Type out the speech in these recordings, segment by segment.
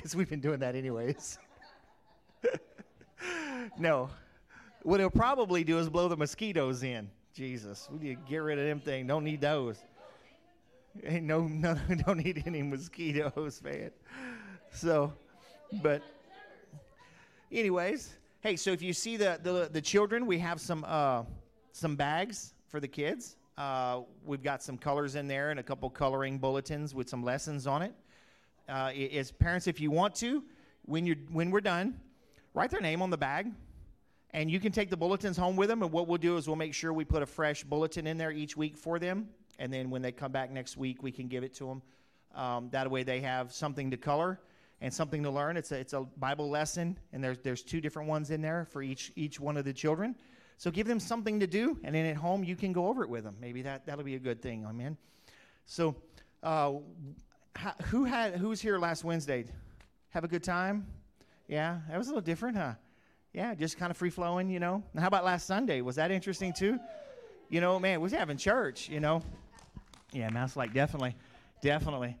because we've been doing that anyways. no. What it'll probably do is blow the mosquitoes in. Jesus, we need to get rid of them thing. Don't need those. Ain't no, no, don't need any mosquitoes, man. So, but, anyways, hey, so if you see the the, the children, we have some uh, some bags for the kids. Uh, we've got some colors in there and a couple coloring bulletins with some lessons on it. Uh, as parents, if you want to, when you when we're done, write their name on the bag, and you can take the bulletins home with them. And what we'll do is we'll make sure we put a fresh bulletin in there each week for them, and then when they come back next week, we can give it to them. Um, that way, they have something to color and something to learn. It's a it's a Bible lesson, and there's there's two different ones in there for each each one of the children. So give them something to do, and then at home you can go over it with them. Maybe that that'll be a good thing. Amen. So. Uh, who had who was here last Wednesday? Have a good time? Yeah, that was a little different, huh? Yeah, just kind of free flowing, you know. And how about last Sunday? Was that interesting too? You know, man, was having church, you know. Yeah, mouse like definitely, definitely.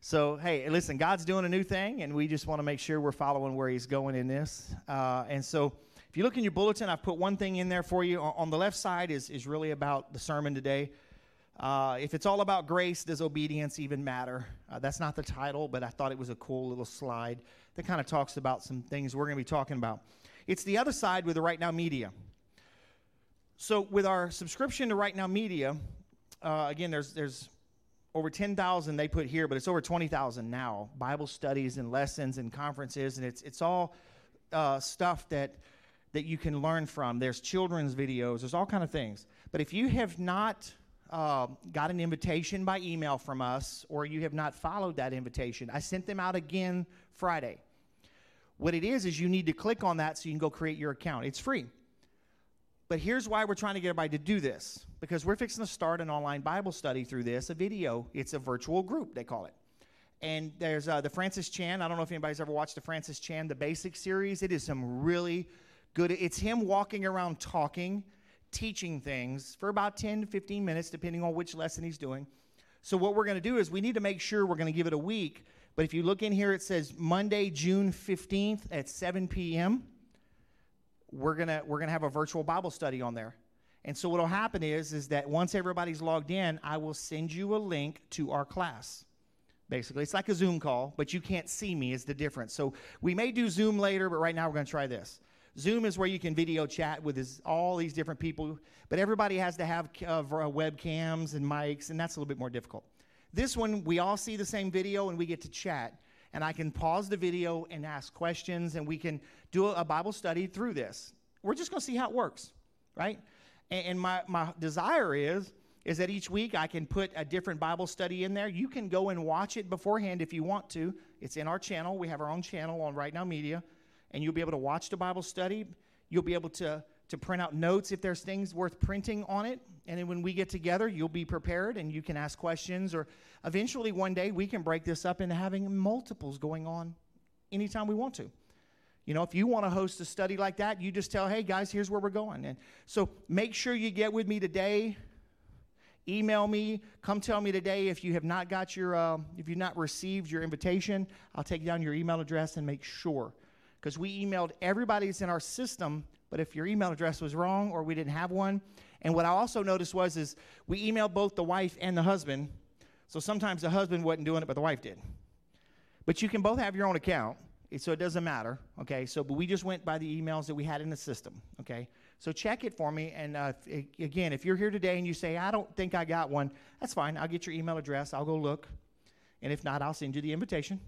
So hey, listen, God's doing a new thing, and we just want to make sure we're following where He's going in this. Uh, and so, if you look in your bulletin, I've put one thing in there for you. On the left side is is really about the sermon today. Uh, if it's all about grace, does obedience even matter? Uh, that's not the title, but I thought it was a cool little slide that kind of talks about some things we're going to be talking about. It's the other side with the Right Now Media. So, with our subscription to Right Now Media, uh, again, there's there's over 10,000 they put here, but it's over 20,000 now. Bible studies and lessons and conferences, and it's it's all uh, stuff that that you can learn from. There's children's videos. There's all kind of things. But if you have not uh, got an invitation by email from us or you have not followed that invitation, I sent them out again Friday. What it is, is you need to click on that so you can go create your account. It's free. But here's why we're trying to get everybody to do this because we're fixing to start an online Bible study through this, a video. It's a virtual group, they call it. And there's uh, the Francis Chan. I don't know if anybody's ever watched the Francis Chan, the basic series. It is some really good. It's him walking around talking teaching things for about 10 to 15 minutes, depending on which lesson he's doing. So, what we're going to do is we need to make sure we're going to give it a week. But if you look in here, it says Monday, June 15th at 7 p.m. We're going to we're to have a virtual Bible study on there. And so what'll happen is is that once everybody's logged in, I will send you a link to our class. Basically, it's like a Zoom call, but you can't see me is the difference. So we may do Zoom later, but right now we're going to try this. Zoom is where you can video chat with his, all these different people, but everybody has to have uh, webcams and mics, and that's a little bit more difficult. This one, we all see the same video and we get to chat, and I can pause the video and ask questions, and we can do a Bible study through this. We're just going to see how it works, right? And, and my, my desire is is that each week I can put a different Bible study in there. You can go and watch it beforehand if you want to. It's in our channel. We have our own channel on Right Now Media and you'll be able to watch the Bible study. You'll be able to, to print out notes if there's things worth printing on it. And then when we get together, you'll be prepared and you can ask questions. Or eventually, one day, we can break this up into having multiples going on anytime we want to. You know, if you want to host a study like that, you just tell, hey, guys, here's where we're going. And so make sure you get with me today. Email me. Come tell me today if you have not got your, uh, if you've not received your invitation. I'll take down your email address and make sure because we emailed everybody that's in our system, but if your email address was wrong or we didn't have one, and what I also noticed was is we emailed both the wife and the husband, so sometimes the husband wasn't doing it, but the wife did. But you can both have your own account, so it doesn't matter. Okay, so but we just went by the emails that we had in the system. Okay, so check it for me. And uh, if, again, if you're here today and you say I don't think I got one, that's fine. I'll get your email address. I'll go look, and if not, I'll send you the invitation.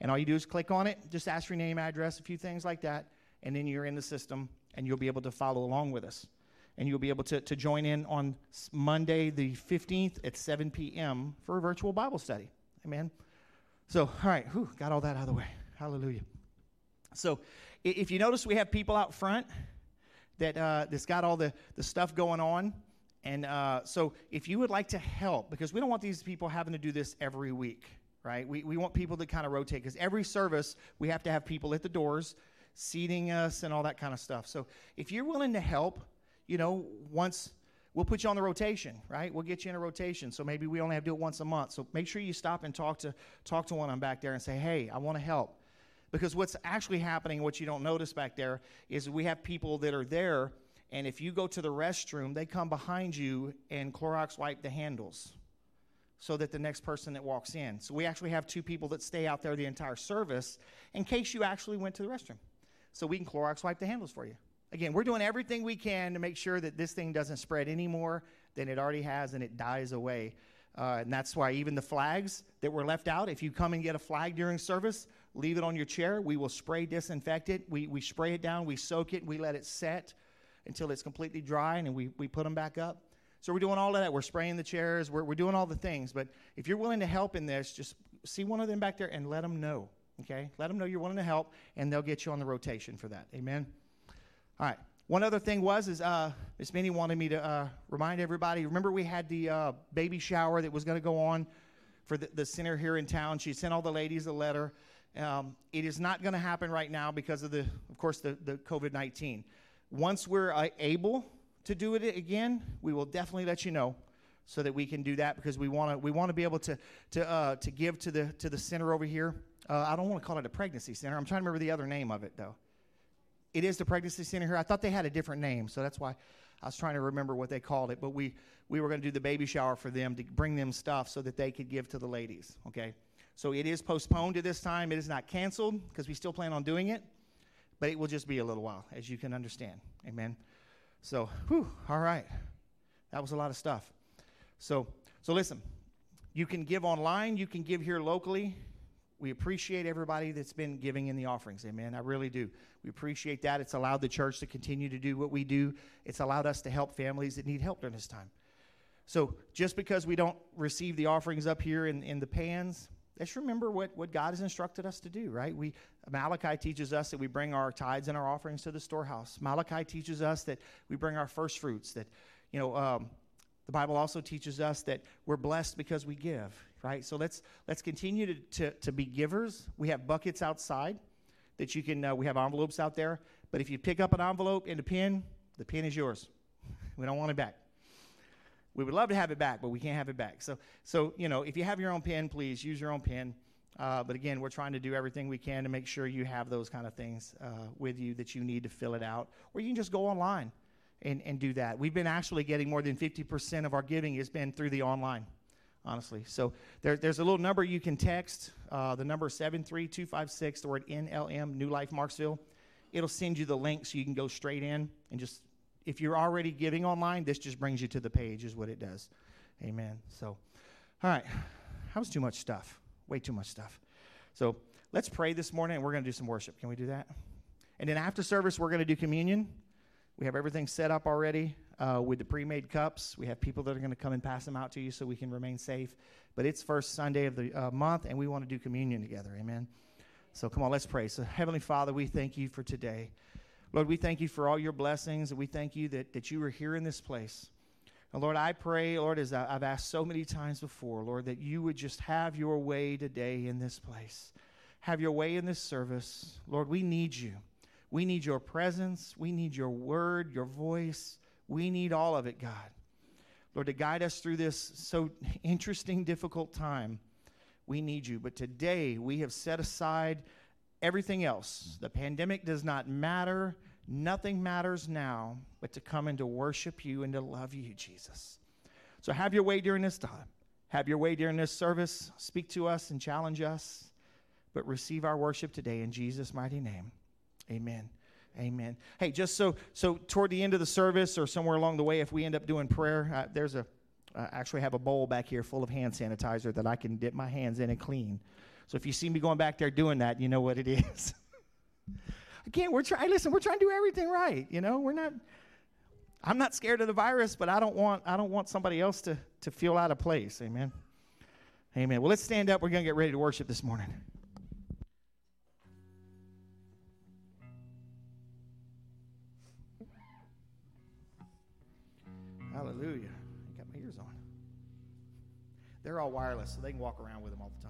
And all you do is click on it, just ask your name, address, a few things like that, and then you're in the system and you'll be able to follow along with us. And you'll be able to, to join in on Monday, the 15th at 7 p.m. for a virtual Bible study. Amen. So, all right, whew, got all that out of the way. Hallelujah. So, if you notice, we have people out front that uh, that's got all the, the stuff going on. And uh, so, if you would like to help, because we don't want these people having to do this every week right? We, we want people to kind of rotate because every service we have to have people at the doors seating us and all that kind of stuff. So if you're willing to help, you know, once we'll put you on the rotation, right? We'll get you in a rotation. So maybe we only have to do it once a month. So make sure you stop and talk to talk to one on back there and say, "Hey, I want to help." Because what's actually happening, what you don't notice back there, is we have people that are there, and if you go to the restroom, they come behind you and Clorox wipe the handles so that the next person that walks in. So we actually have two people that stay out there the entire service in case you actually went to the restroom. So we can Clorox wipe the handles for you. Again, we're doing everything we can to make sure that this thing doesn't spread any more than it already has and it dies away. Uh, and that's why even the flags that were left out, if you come and get a flag during service, leave it on your chair. We will spray disinfect it. We, we spray it down, we soak it, we let it set until it's completely dry, and we, we put them back up. So we're doing all of that. We're spraying the chairs, we're, we're doing all the things. But if you're willing to help in this, just see one of them back there and let them know. Okay? Let them know you're willing to help, and they'll get you on the rotation for that. Amen? All right. One other thing was is uh, Miss Minnie wanted me to uh, remind everybody. Remember, we had the uh, baby shower that was going to go on for the, the, center here in town. She sent all the ladies a letter. Um, it is not going to happen right now because of the, of course, the, the COVID nineteen. Once we're uh, able to do it again, we will definitely let you know so that we can do that because we want to we want to be able to to uh, to give to the to the center over here. Uh, I don't want to call it a pregnancy center. I'm trying to remember the other name of it though. It is the pregnancy center here. I thought they had a different name, so that's why I was trying to remember what they called it. But we we were going to do the baby shower for them to bring them stuff so that they could give to the ladies. Okay, so it is postponed to this time. It is not canceled because we still plan on doing it, but it will just be a little while, as you can understand. Amen. So, whew, all right. That was a lot of stuff. So, so listen, you can give online, you can give here locally. We appreciate everybody that's been giving in the offerings. Amen. I really do. We appreciate that. It's allowed the church to continue to do what we do. It's allowed us to help families that need help during this time. So just because we don't receive the offerings up here in, in the pans, let's remember what, what God has instructed us to do, right? We Malachi teaches us that we bring our tithes and our offerings to the storehouse. Malachi teaches us that we bring our first fruits. That, you know, um, the Bible also teaches us that we're blessed because we give, right? So let's let's continue to, to, to be givers. We have buckets outside that you can. Uh, we have envelopes out there. But if you pick up an envelope and a pin, the pin is yours. We don't want it back. We would love to have it back, but we can't have it back. So, so you know, if you have your own pen, please use your own pen. Uh, but again, we're trying to do everything we can to make sure you have those kind of things uh, with you that you need to fill it out. Or you can just go online and, and do that. We've been actually getting more than 50% of our giving has been through the online, honestly. So there, there's a little number you can text. Uh, the number is 73256, the word NLM, New Life Marksville. It'll send you the link so you can go straight in and just if you're already giving online, this just brings you to the page, is what it does. Amen. So, all right. That was too much stuff. Way too much stuff. So, let's pray this morning and we're going to do some worship. Can we do that? And then after service, we're going to do communion. We have everything set up already uh, with the pre made cups. We have people that are going to come and pass them out to you so we can remain safe. But it's first Sunday of the uh, month, and we want to do communion together. Amen. So come on, let's pray. So, Heavenly Father, we thank you for today. Lord, we thank you for all your blessings, and we thank you that, that you are here in this place. And Lord, I pray, Lord, as I've asked so many times before, Lord, that you would just have your way today in this place. Have your way in this service. Lord, we need you. We need your presence. We need your word, your voice. We need all of it, God. Lord, to guide us through this so interesting, difficult time, we need you. But today, we have set aside everything else. The pandemic does not matter. Nothing matters now but to come and to worship you and to love you, Jesus. So have your way during this time. Have your way during this service. Speak to us and challenge us. But receive our worship today in Jesus' mighty name. Amen. Amen. Hey, just so so toward the end of the service or somewhere along the way, if we end up doing prayer, uh, there's a I actually have a bowl back here full of hand sanitizer that I can dip my hands in and clean. So if you see me going back there doing that, you know what it is. Again, we're trying. Listen, we're trying to do everything right. You know, we're not. I'm not scared of the virus, but I don't want I don't want somebody else to to feel out of place. Amen. Amen. Well, let's stand up. We're going to get ready to worship this morning. Hallelujah. I got my ears on. They're all wireless, so they can walk around with them all the time.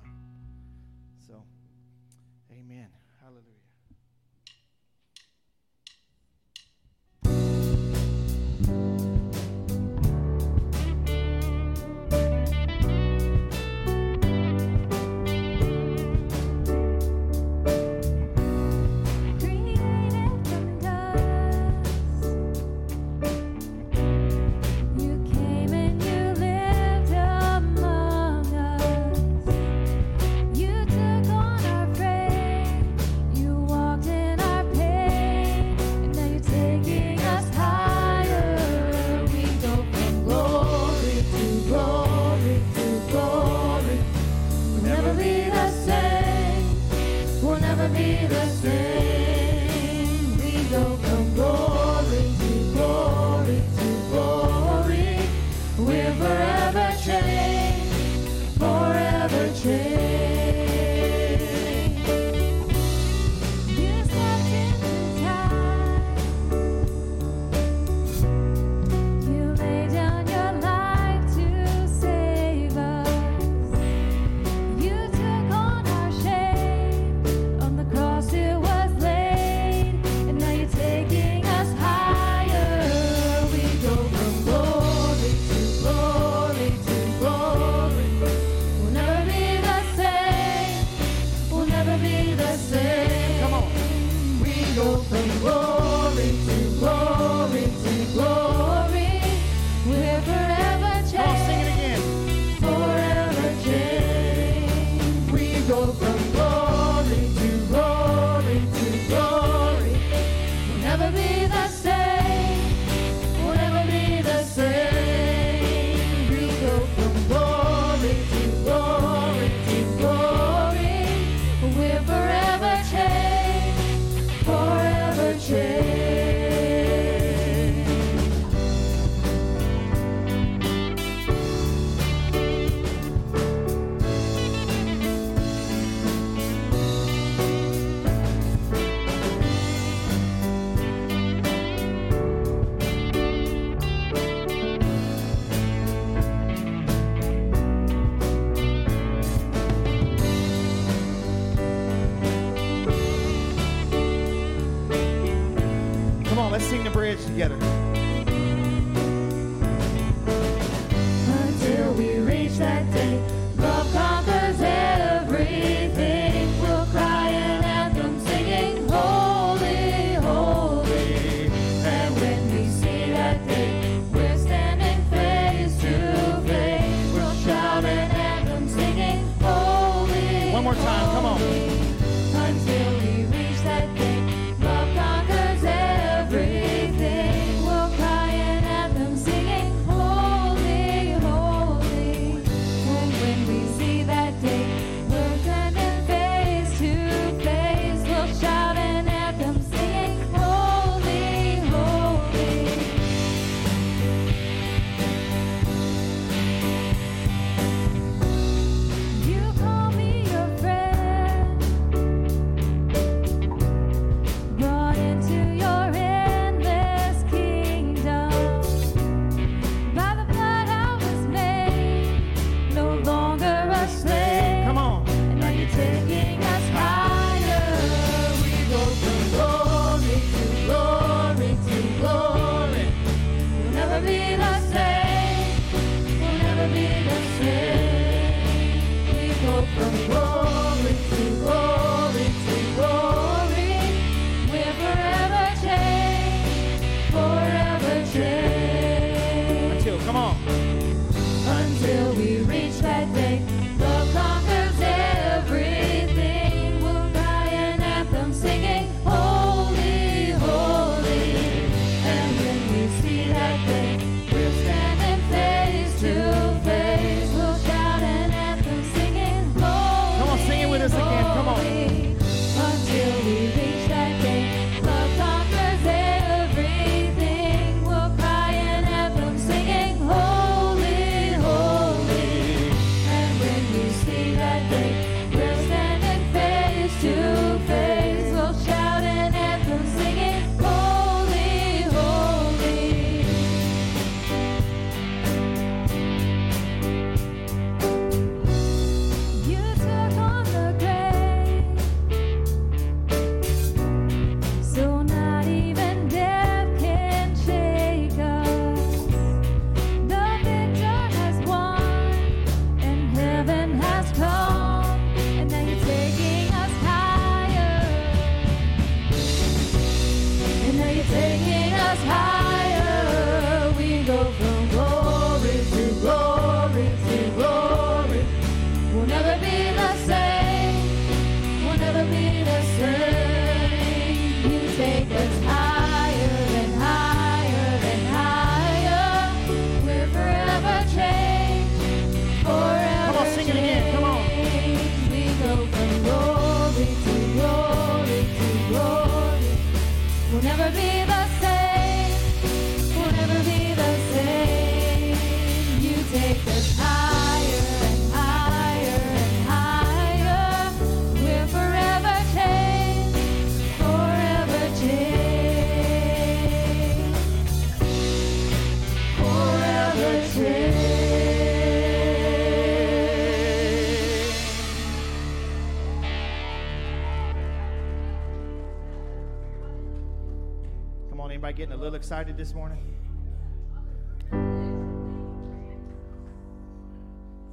excited this morning?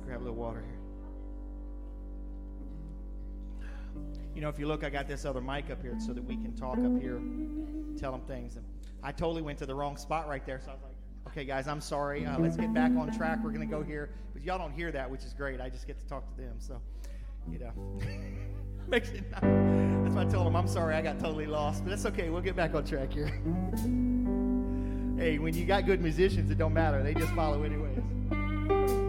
Grab a little water here. You know, if you look, I got this other mic up here so that we can talk up here, tell them things. And I totally went to the wrong spot right there, so I was like, okay, guys, I'm sorry. Uh, let's get back on track. We're going to go here. But y'all don't hear that, which is great. I just get to talk to them. So, you know, makes it not, that's why I told them I'm sorry. I got totally lost, but that's okay. We'll get back on track here. hey, when you got good musicians, it don't matter. They just follow anyways.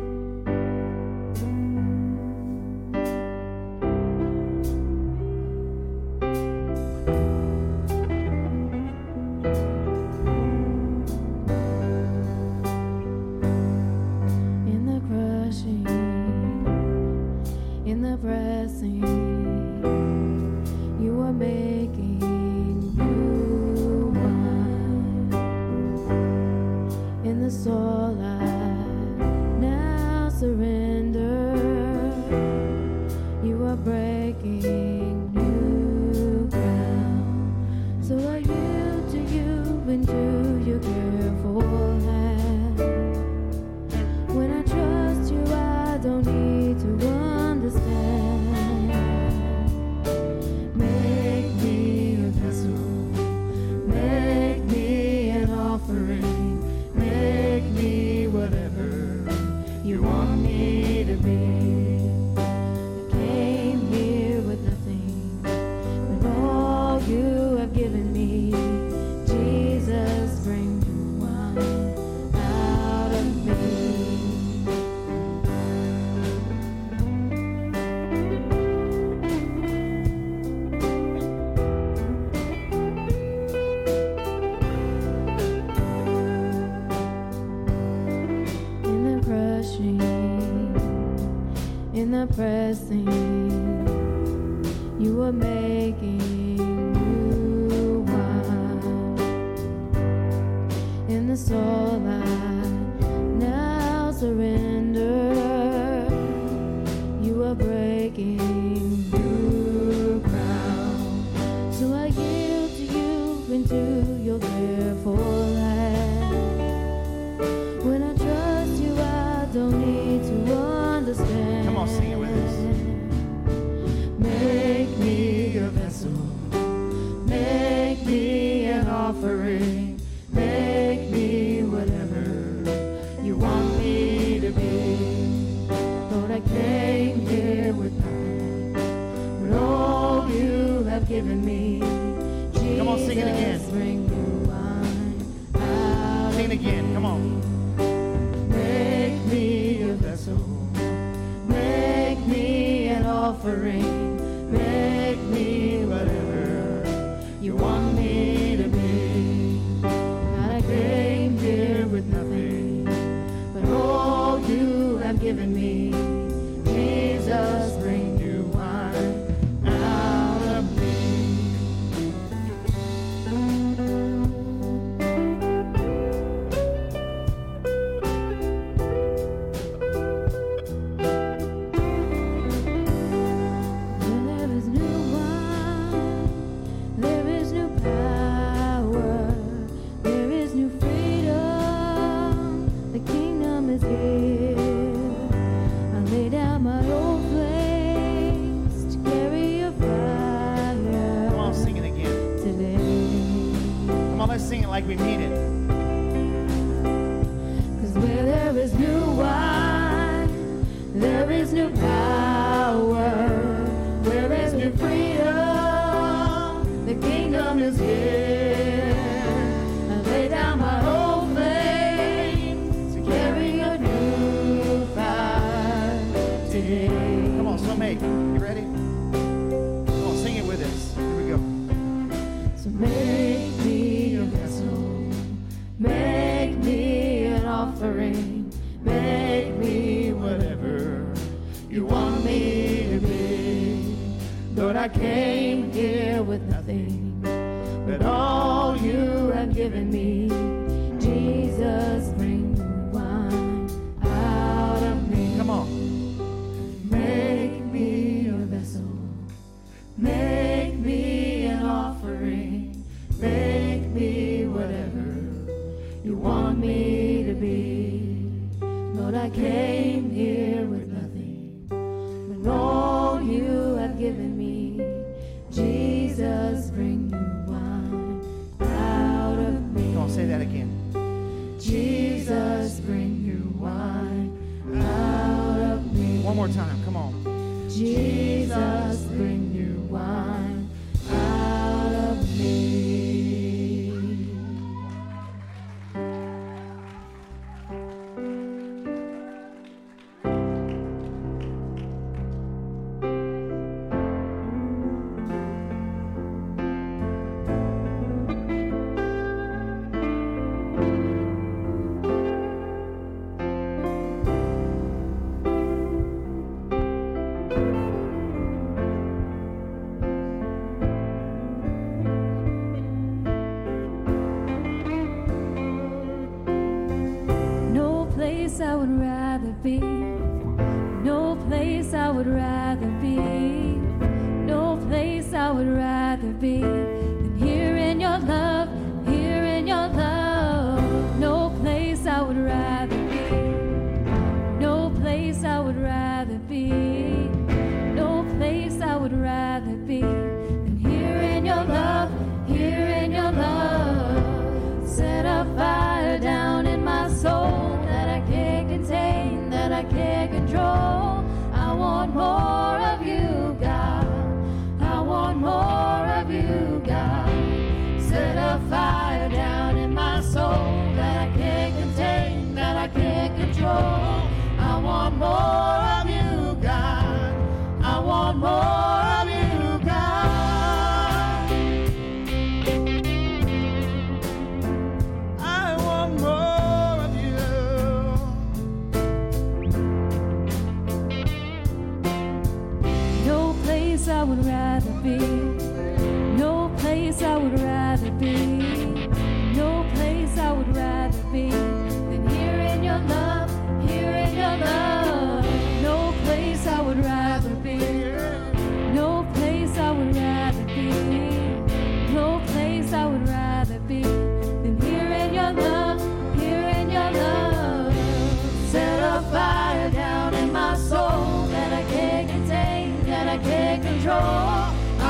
pressing offering. Make me whatever you want me to be. like we mean it. I came. Jesus.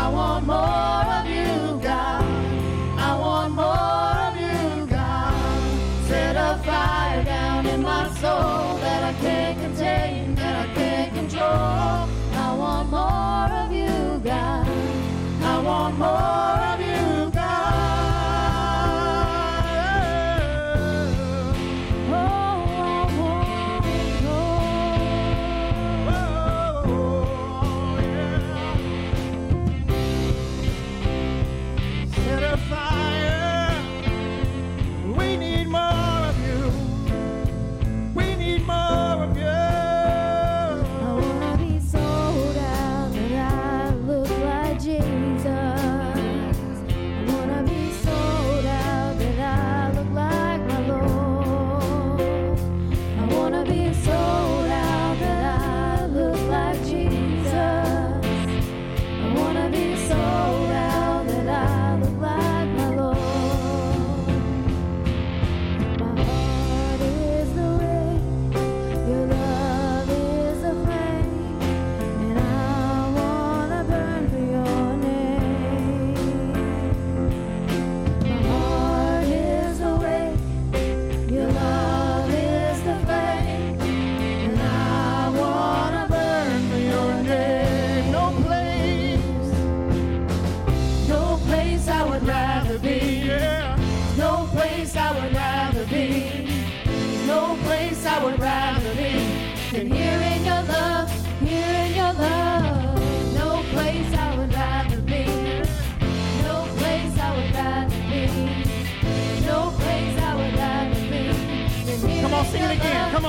I want more.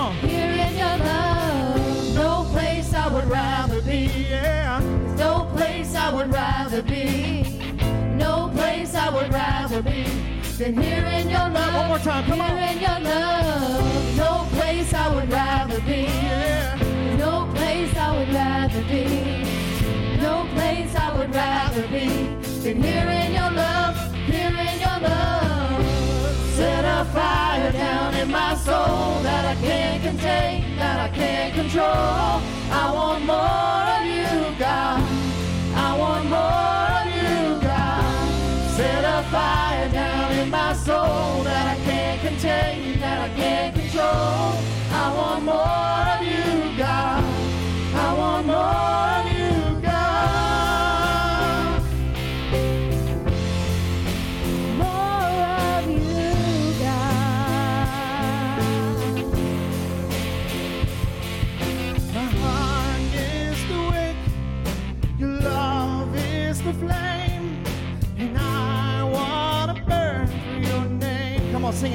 on. Here in your love, no place I would rather be. Yeah. No place I would rather be. No place I would rather be. Than here in your love. One more time, come here on. Here in your love, no place I would rather be. Yeah. No place I would rather be. No place I would rather be than here in that I can't control. I want more.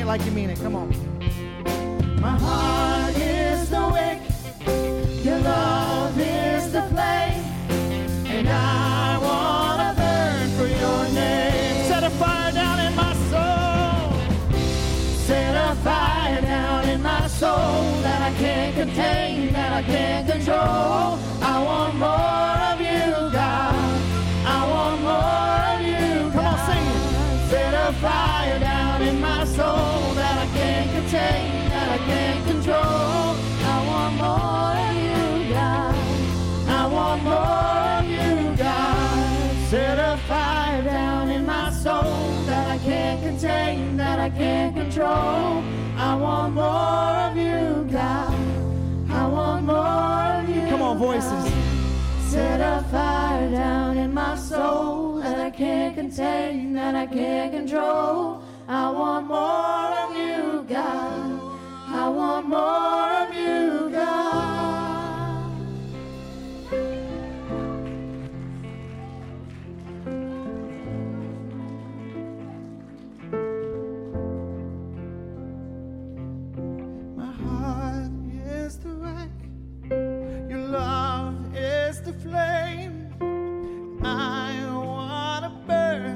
it like you mean it. Come on. My heart is the wick, your love is the flame, and I want to burn for your name. Set a fire down in my soul. Set a fire down in my soul that I can't contain, that I can't control. control. I want more of you, God. I want more of you. Come on, voices. God. Set a fire down in my soul that I can't contain, that I can't control. I want more of you, God. I want more of you, God. is the way, your love is the flame. I wanna burn.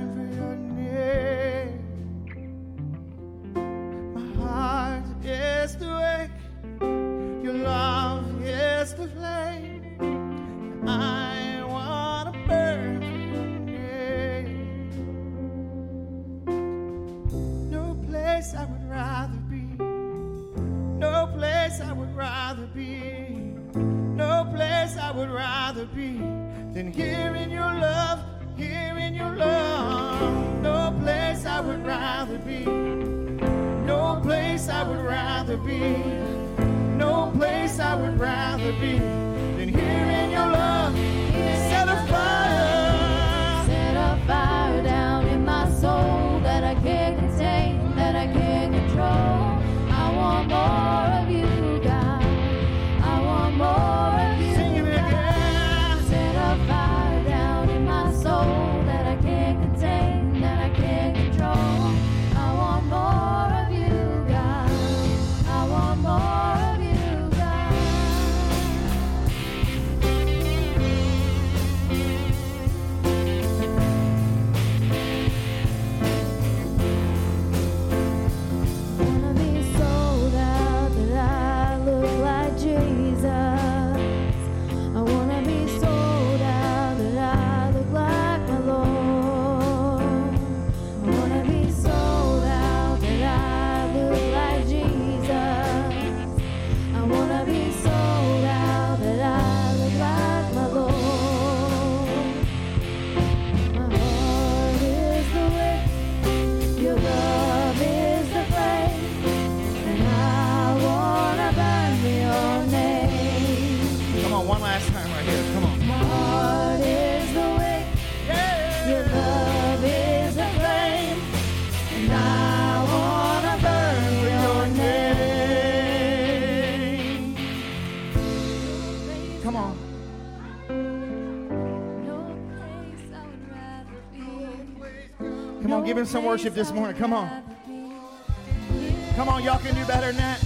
Give him some worship this morning. Come on. Come on, y'all can do better than that.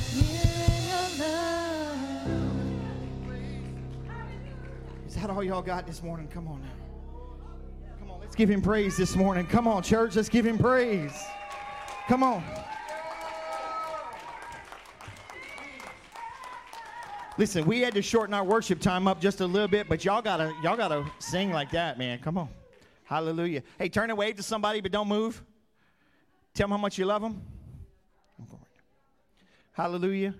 Is that all y'all got this morning? Come on now. Come on, let's give him praise this morning. Come on, church, let's give him praise. Come on. Listen, we had to shorten our worship time up just a little bit, but y'all gotta y'all gotta sing like that, man. Come on. Hallelujah. Hey, turn and wave to somebody, but don't move. Tell them how much you love them. Hallelujah.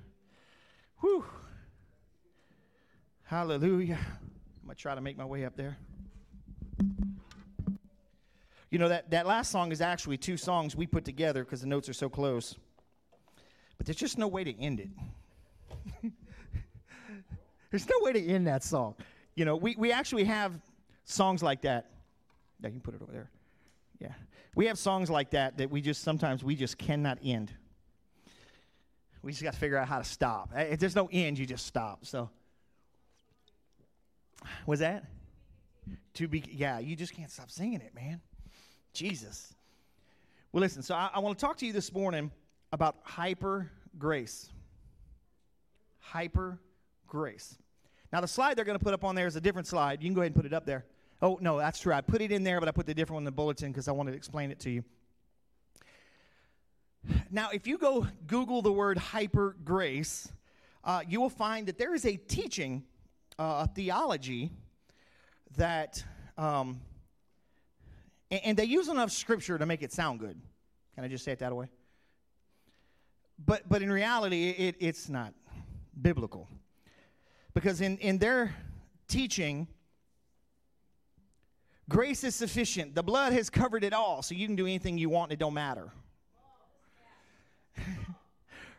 Whew. Hallelujah. I'm going to try to make my way up there. You know, that, that last song is actually two songs we put together because the notes are so close. But there's just no way to end it. there's no way to end that song. You know, we, we actually have songs like that. Yeah, you can put it over there. Yeah. We have songs like that that we just sometimes we just cannot end. We just got to figure out how to stop. Eh, If there's no end, you just stop. So, was that? To be, yeah, you just can't stop singing it, man. Jesus. Well, listen, so I, I want to talk to you this morning about hyper grace. Hyper grace. Now, the slide they're going to put up on there is a different slide. You can go ahead and put it up there. Oh, no, that's true. I put it in there, but I put the different one in the bulletin because I wanted to explain it to you. Now, if you go Google the word hyper grace, uh, you will find that there is a teaching, uh, a theology that, um, and, and they use enough scripture to make it sound good. Can I just say it that way? But, but in reality, it, it's not biblical. Because in, in their teaching, grace is sufficient. The blood has covered it all, so you can do anything you want and it don't matter.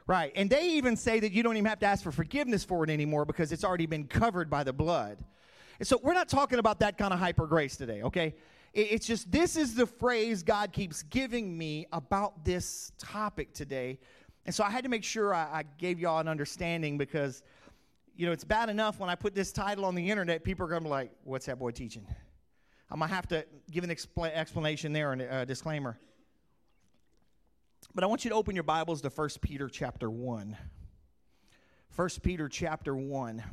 right. And they even say that you don't even have to ask for forgiveness for it anymore because it's already been covered by the blood. And so we're not talking about that kind of hyper grace today, okay? It's just this is the phrase God keeps giving me about this topic today. And so I had to make sure I, I gave y'all an understanding because, you know, it's bad enough when I put this title on the internet, people are going to be like, what's that boy teaching? I'm going to have to give an expla- explanation there and a disclaimer. But I want you to open your Bibles to 1 Peter chapter 1. 1 Peter chapter 1.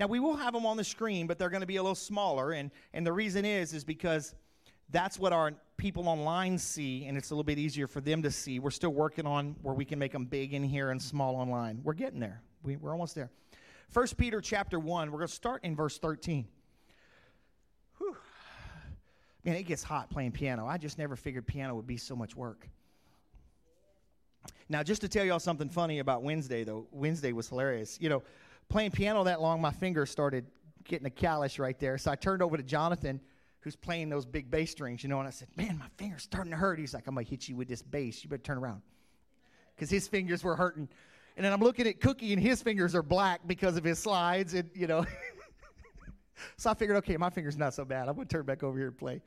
Now we will have them on the screen, but they're going to be a little smaller, and, and the reason is is because that's what our people online see, and it's a little bit easier for them to see. We're still working on where we can make them big in here and small online. We're getting there. We, we're almost there. 1 Peter chapter 1, we're going to start in verse 13. Man, it gets hot playing piano. I just never figured piano would be so much work. Now, just to tell y'all something funny about Wednesday, though, Wednesday was hilarious. You know, playing piano that long, my fingers started getting a callus right there. So I turned over to Jonathan, who's playing those big bass strings, you know, and I said, Man, my finger's starting to hurt. He's like, I'm going to hit you with this bass. You better turn around. Because his fingers were hurting. And then I'm looking at Cookie, and his fingers are black because of his slides, and, you know. so I figured, okay, my finger's not so bad. I'm going to turn back over here and play.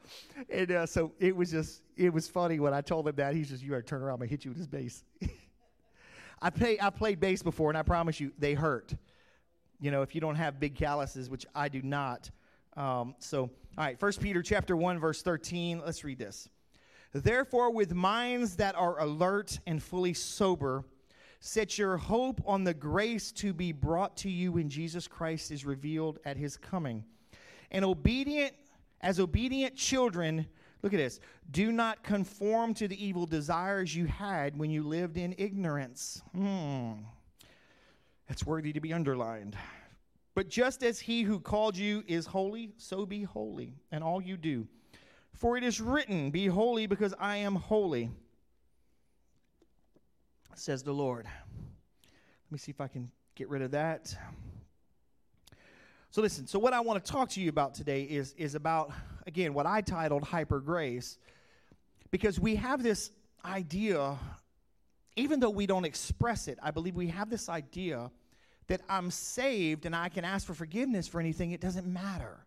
And uh, so it was just, it was funny when I told him that. He's just, You better turn around. I'm going to hit you with this bass. I play I played bass before, and I promise you, they hurt. You know, if you don't have big calluses, which I do not. Um, so, all right, First Peter chapter one, verse thirteen. Let's read this. Therefore, with minds that are alert and fully sober, set your hope on the grace to be brought to you when Jesus Christ is revealed at His coming. And obedient as obedient children Look at this. Do not conform to the evil desires you had when you lived in ignorance. Hmm. That's worthy to be underlined. But just as he who called you is holy, so be holy in all you do. For it is written, Be holy because I am holy, says the Lord. Let me see if I can get rid of that. So listen, so what I want to talk to you about today is, is about, again, what I titled Hyper Grace, because we have this idea, even though we don't express it, I believe we have this idea that I'm saved and I can ask for forgiveness for anything, it doesn't matter.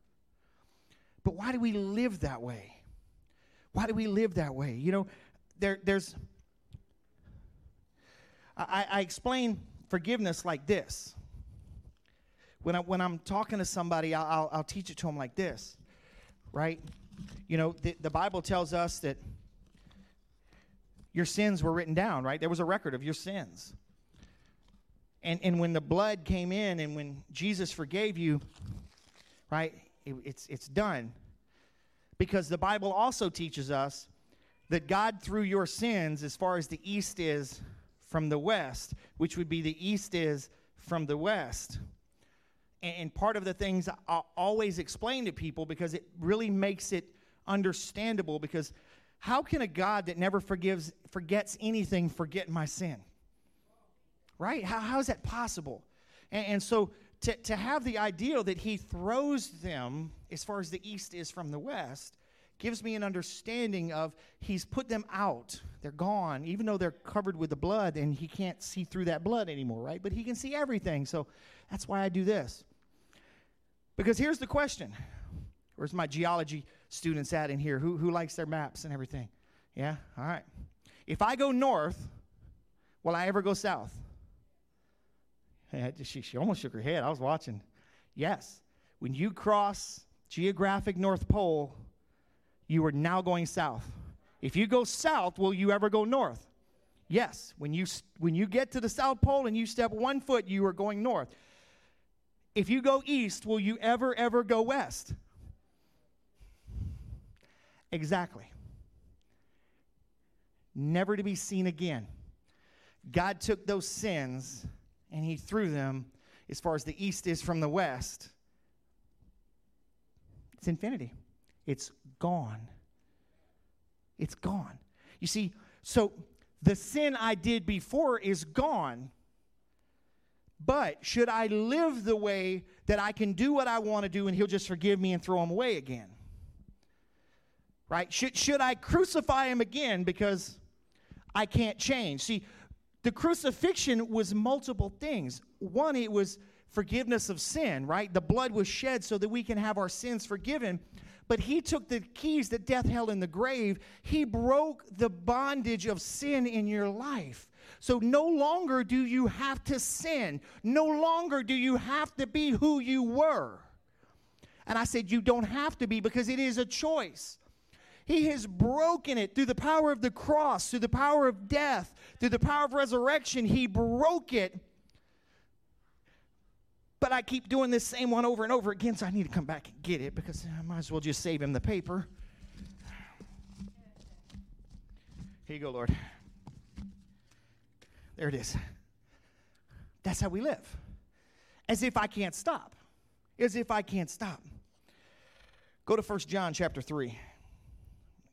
But why do we live that way? Why do we live that way? You know, there, there's, I, I explain forgiveness like this when, I, when I'm talking to somebody, I'll, I'll, I'll teach it to them like this, right? You know, the, the Bible tells us that your sins were written down, right? There was a record of your sins. And, and when the blood came in and when Jesus forgave you, right, it, it's, it's done. Because the Bible also teaches us that God threw your sins as far as the east is from the west, which would be the east is from the west and part of the things I always explain to people because it really makes it understandable because how can a God that never forgives forgets anything forget my sin? Right? How, how is that possible? And, and so to, to have the ideal that he throws them as far as the east is from the west gives me an understanding of he's put them out. They're gone, even though they're covered with the blood and he can't see through that blood anymore, right? But he can see everything. So that's why I do this. Because here's the question Where's my geology students at in here? Who, who likes their maps and everything? Yeah? All right. If I go north, will I ever go south? She, she almost shook her head. I was watching. Yes. When you cross geographic North Pole, you are now going south. If you go south, will you ever go north? Yes. When you, when you get to the South Pole and you step one foot, you are going north. If you go east, will you ever, ever go west? Exactly. Never to be seen again. God took those sins and he threw them as far as the east is from the west. It's infinity. It's gone. It's gone. You see, so the sin I did before is gone. But should I live the way that I can do what I want to do and he'll just forgive me and throw him away again? Right? Should, should I crucify him again because I can't change? See, the crucifixion was multiple things. One, it was forgiveness of sin, right? The blood was shed so that we can have our sins forgiven. But he took the keys that death held in the grave. He broke the bondage of sin in your life. So no longer do you have to sin. No longer do you have to be who you were. And I said, You don't have to be because it is a choice. He has broken it through the power of the cross, through the power of death, through the power of resurrection. He broke it. But I keep doing this same one over and over again, so I need to come back and get it because I might as well just save him the paper. Here you go, Lord. There it is. That's how we live. As if I can't stop. As if I can't stop. Go to 1 John chapter 3.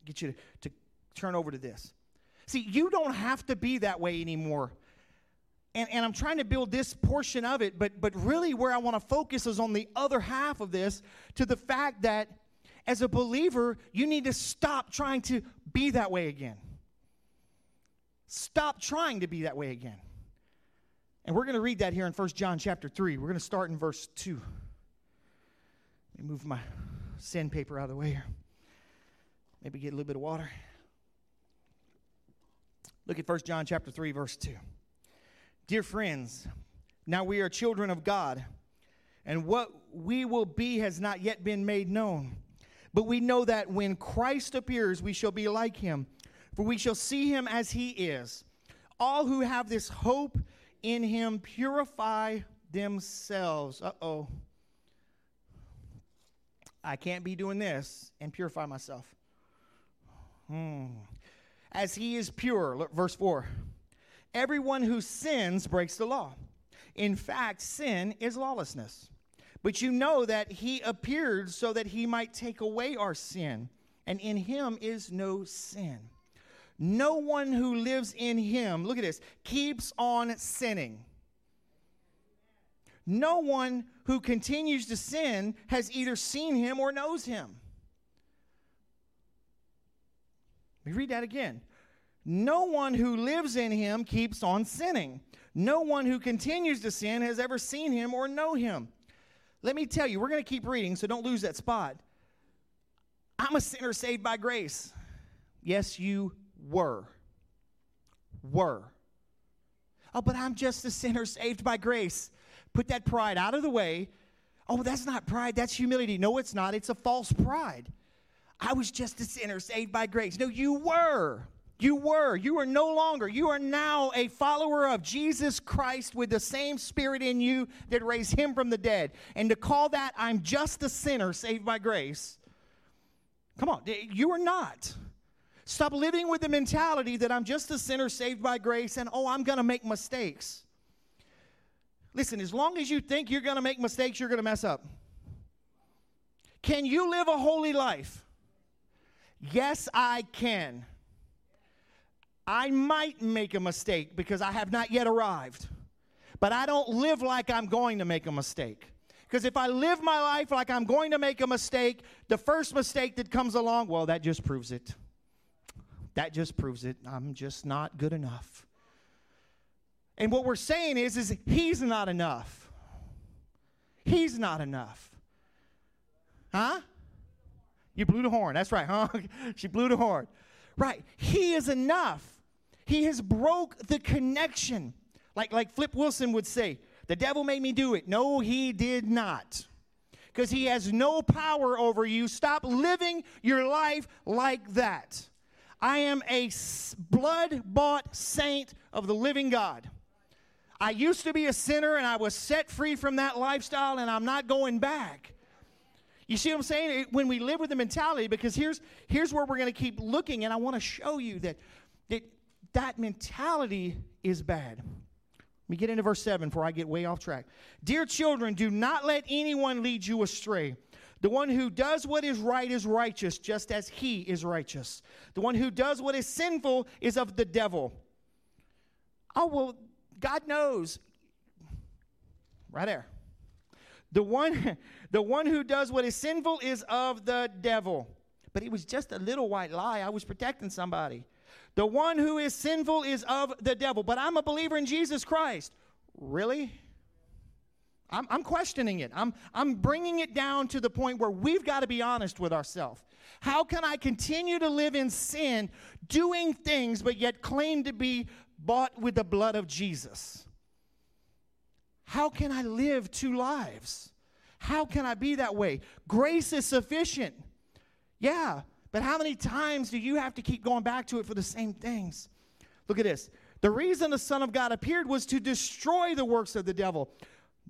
Get you to, to turn over to this. See, you don't have to be that way anymore. And, and I'm trying to build this portion of it, but, but really where I want to focus is on the other half of this to the fact that as a believer, you need to stop trying to be that way again. Stop trying to be that way again. And we're going to read that here in 1 John chapter 3. We're going to start in verse 2. Let me move my sandpaper out of the way here. Maybe get a little bit of water. Look at 1 John chapter 3 verse 2. Dear friends, now we are children of God, and what we will be has not yet been made known. But we know that when Christ appears, we shall be like him, for we shall see him as he is. All who have this hope in him purify themselves. Uh oh. I can't be doing this and purify myself. Hmm. As he is pure, look, verse 4. Everyone who sins breaks the law. In fact, sin is lawlessness. But you know that he appeared so that he might take away our sin, and in him is no sin. No one who lives in him, look at this, keeps on sinning. No one who continues to sin has either seen him or knows him. Let me read that again. No one who lives in him keeps on sinning. No one who continues to sin has ever seen him or know him. Let me tell you, we're going to keep reading, so don't lose that spot. I'm a sinner saved by grace. Yes, you were. Were. Oh, but I'm just a sinner saved by grace. Put that pride out of the way. Oh, that's not pride, that's humility. No, it's not. It's a false pride. I was just a sinner saved by grace. No, you were. You were. You are no longer. You are now a follower of Jesus Christ with the same spirit in you that raised him from the dead. And to call that, I'm just a sinner saved by grace. Come on, eh, you are not. Stop living with the mentality that I'm just a sinner saved by grace and oh, I'm going to make mistakes. Listen, as long as you think you're going to make mistakes, you're going to mess up. Can you live a holy life? Yes, I can. I might make a mistake because I have not yet arrived. But I don't live like I'm going to make a mistake. Because if I live my life like I'm going to make a mistake, the first mistake that comes along, well, that just proves it. That just proves it. I'm just not good enough. And what we're saying is, is he's not enough. He's not enough. Huh? You blew the horn. That's right, huh? she blew the horn. Right. He is enough. He has broke the connection. Like, like Flip Wilson would say, the devil made me do it. No, he did not. Because he has no power over you. Stop living your life like that. I am a blood bought saint of the living God. I used to be a sinner and I was set free from that lifestyle and I'm not going back. You see what I'm saying? When we live with the mentality, because here's, here's where we're going to keep looking, and I want to show you that, that that mentality is bad. Let me get into verse 7 before I get way off track. Dear children, do not let anyone lead you astray. The one who does what is right is righteous, just as he is righteous. The one who does what is sinful is of the devil. Oh, well, God knows. Right there. The one, the one who does what is sinful is of the devil. But it was just a little white lie. I was protecting somebody. The one who is sinful is of the devil. But I'm a believer in Jesus Christ. Really? I'm, I'm questioning it. I'm, I'm bringing it down to the point where we've got to be honest with ourselves. How can I continue to live in sin, doing things, but yet claim to be bought with the blood of Jesus? How can I live two lives? How can I be that way? Grace is sufficient. Yeah, but how many times do you have to keep going back to it for the same things? Look at this. The reason the Son of God appeared was to destroy the works of the devil.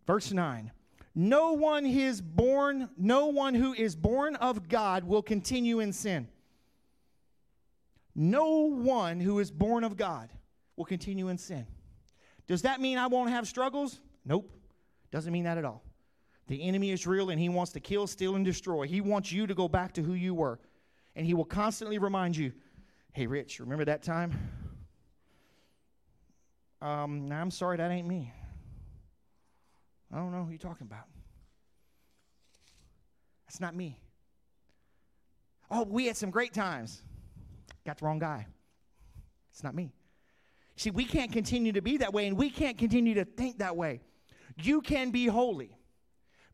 Verse 9. No one is born, no one who is born of God will continue in sin. No one who is born of God will continue in sin. Does that mean I won't have struggles? Nope. Doesn't mean that at all. The enemy is real and he wants to kill, steal, and destroy. He wants you to go back to who you were. And he will constantly remind you hey, Rich, remember that time? Um, I'm sorry, that ain't me. I don't know who you're talking about. That's not me. Oh, we had some great times. Got the wrong guy. It's not me. See, we can't continue to be that way, and we can't continue to think that way. You can be holy.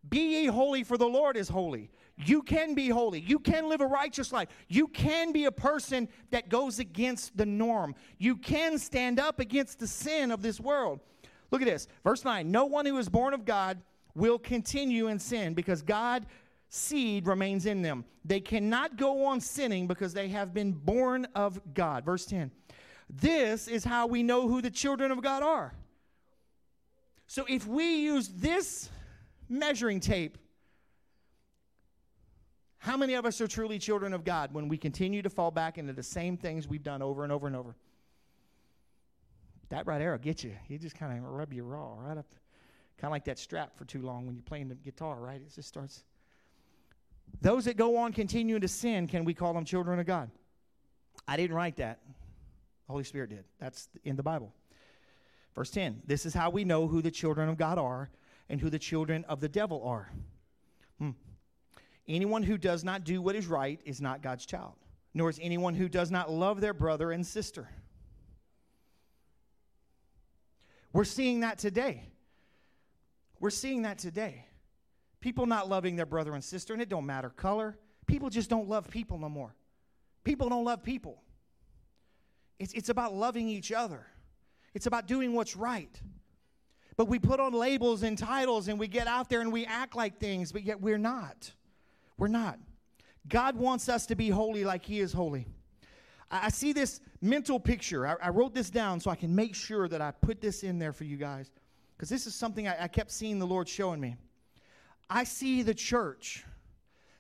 Be ye holy, for the Lord is holy. You can be holy. You can live a righteous life. You can be a person that goes against the norm. You can stand up against the sin of this world. Look at this. Verse 9 No one who is born of God will continue in sin because God's seed remains in them. They cannot go on sinning because they have been born of God. Verse 10. This is how we know who the children of God are. So if we use this measuring tape, how many of us are truly children of God when we continue to fall back into the same things we've done over and over and over? That right there will get you. You just kind of rub you raw right up, kind of like that strap for too long when you're playing the guitar, right? It just starts. Those that go on continuing to sin, can we call them children of God? I didn't write that. The Holy Spirit did. That's in the Bible. Verse 10 This is how we know who the children of God are and who the children of the devil are. Anyone who does not do what is right is not God's child, nor is anyone who does not love their brother and sister. We're seeing that today. We're seeing that today. People not loving their brother and sister, and it don't matter color. People just don't love people no more. People don't love people. It's, it's about loving each other, it's about doing what's right. But we put on labels and titles and we get out there and we act like things, but yet we're not. We're not. God wants us to be holy like He is holy. I, see this mental picture. I, I, wrote this down so I can make sure that I put this in there for you guys because this is something I, I kept seeing the Lord showing me. I see the church,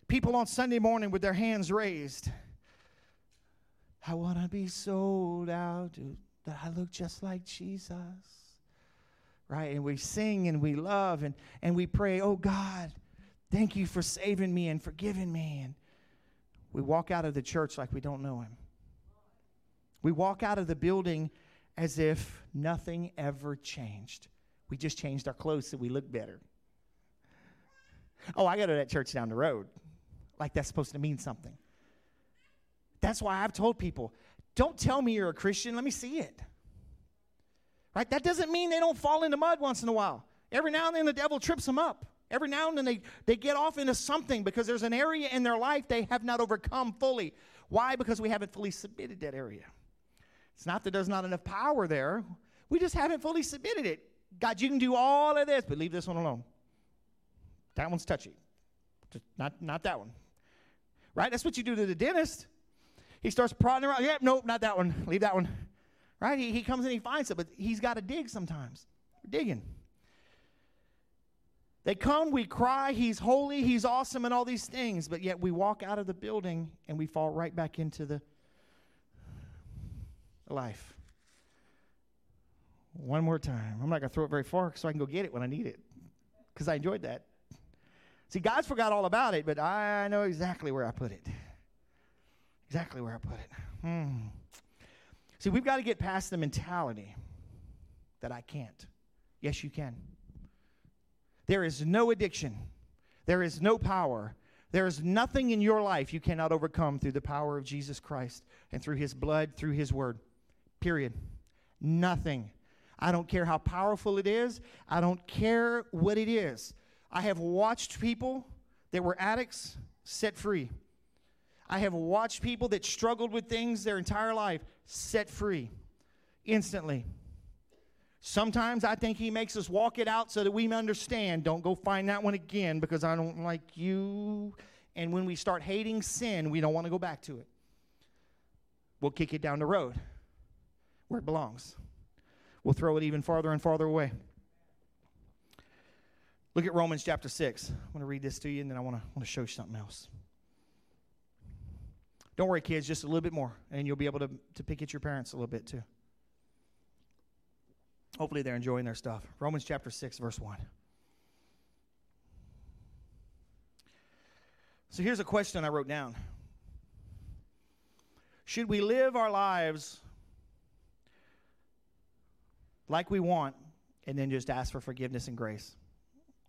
people on Sunday morning with their hands raised. I want to be sold out that I look just like Jesus. Right? And we sing and we love and, and we pray, oh God, thank you for saving me and forgiving me. And we walk out of the church like we don't know him. We walk out of the building as if nothing ever changed. We just changed our clothes so we look better. Oh, I go to that church down the road. Like that's supposed to mean something. That's why I've told people don't tell me you're a Christian, let me see it. Right? That doesn't mean they don't fall into mud once in a while. Every now and then the devil trips them up. Every now and then they, they get off into something because there's an area in their life they have not overcome fully. Why? Because we haven't fully submitted that area. It's not that there's not enough power there, we just haven't fully submitted it. God, you can do all of this, but leave this one alone. That one's touchy. Just not, not that one. Right? That's what you do to the dentist. He starts prodding around. Yep, nope, not that one. Leave that one. Right? He, he comes and he finds it, but he's got to dig sometimes. We're digging. They come, we cry, he's holy, he's awesome, and all these things, but yet we walk out of the building and we fall right back into the life. One more time. I'm not going to throw it very far so I can go get it when I need it because I enjoyed that. See, God's forgot all about it, but I know exactly where I put it. Exactly where I put it. Hmm. See, we've got to get past the mentality that I can't. Yes, you can. There is no addiction, there is no power. There is nothing in your life you cannot overcome through the power of Jesus Christ and through his blood, through his word. Period. Nothing. I don't care how powerful it is. I don't care what it is. I have watched people that were addicts set free. I have watched people that struggled with things their entire life set free instantly. Sometimes I think he makes us walk it out so that we understand. Don't go find that one again because I don't like you. And when we start hating sin, we don't want to go back to it. We'll kick it down the road where it belongs. We'll throw it even farther and farther away. Look at Romans chapter 6. I'm going to read this to you and then I want to, want to show you something else. Don't worry, kids, just a little bit more, and you'll be able to, to pick at your parents a little bit too. Hopefully, they're enjoying their stuff. Romans chapter 6, verse 1. So here's a question I wrote down Should we live our lives like we want and then just ask for forgiveness and grace?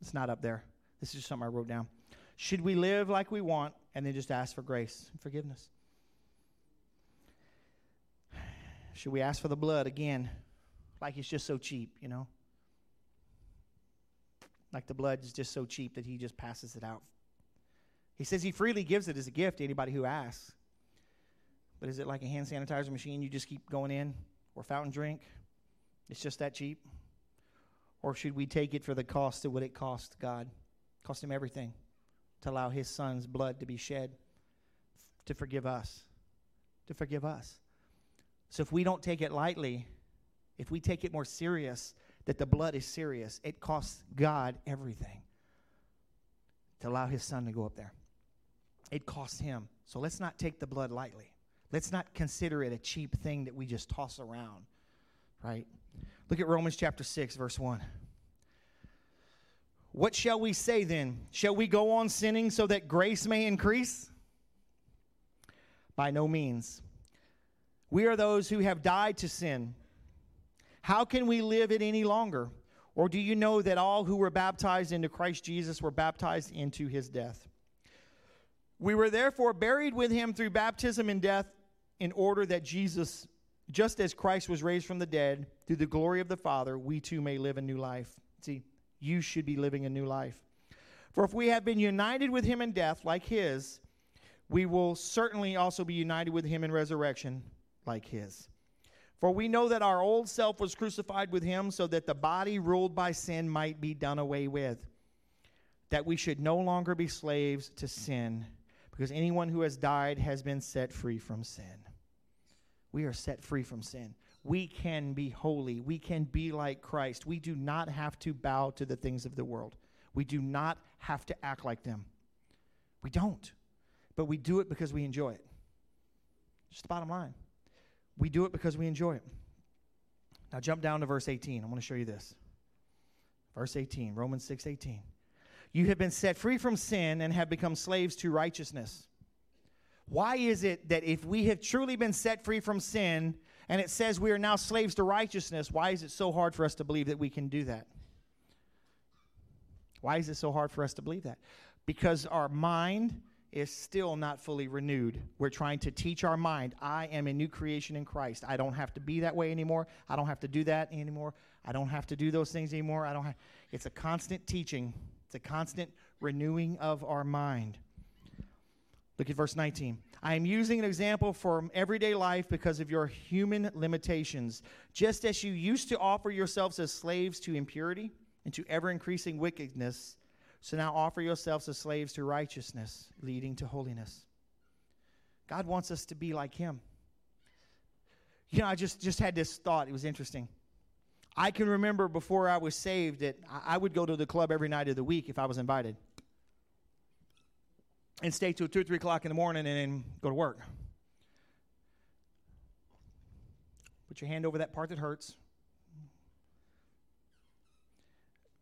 It's not up there. This is just something I wrote down. Should we live like we want and then just ask for grace and forgiveness? Should we ask for the blood again, like it's just so cheap, you know? Like the blood is just so cheap that he just passes it out. He says he freely gives it as a gift to anybody who asks. But is it like a hand sanitizer machine you just keep going in or fountain drink? It's just that cheap? Or should we take it for the cost of what it cost God? Cost him everything to allow his son's blood to be shed to forgive us. To forgive us. So if we don't take it lightly, if we take it more serious, that the blood is serious, it costs God everything to allow his son to go up there. It costs him. So let's not take the blood lightly. Let's not consider it a cheap thing that we just toss around, right? Look at Romans chapter 6, verse 1. What shall we say then? Shall we go on sinning so that grace may increase? By no means. We are those who have died to sin. How can we live it any longer? Or do you know that all who were baptized into Christ Jesus were baptized into his death? We were therefore buried with him through baptism in death, in order that Jesus, just as Christ was raised from the dead through the glory of the Father, we too may live a new life. See, you should be living a new life. For if we have been united with him in death like his, we will certainly also be united with him in resurrection like his. For we know that our old self was crucified with him so that the body ruled by sin might be done away with, that we should no longer be slaves to sin, because anyone who has died has been set free from sin. We are set free from sin. We can be holy. We can be like Christ. We do not have to bow to the things of the world. We do not have to act like them. We don't. But we do it because we enjoy it. Just the bottom line. We do it because we enjoy it. Now jump down to verse 18. I want to show you this. Verse 18, Romans 6 18. You have been set free from sin and have become slaves to righteousness. Why is it that if we have truly been set free from sin and it says we are now slaves to righteousness, why is it so hard for us to believe that we can do that? Why is it so hard for us to believe that? Because our mind is still not fully renewed. We're trying to teach our mind, I am a new creation in Christ. I don't have to be that way anymore. I don't have to do that anymore. I don't have to do those things anymore. I don't have It's a constant teaching. It's a constant renewing of our mind. Look at verse 19. I am using an example from everyday life because of your human limitations. Just as you used to offer yourselves as slaves to impurity and to ever increasing wickedness, so now offer yourselves as slaves to righteousness, leading to holiness. God wants us to be like Him. You know, I just, just had this thought. It was interesting. I can remember before I was saved that I would go to the club every night of the week if I was invited and stay till 2 or 3 o'clock in the morning and then go to work. Put your hand over that part that hurts.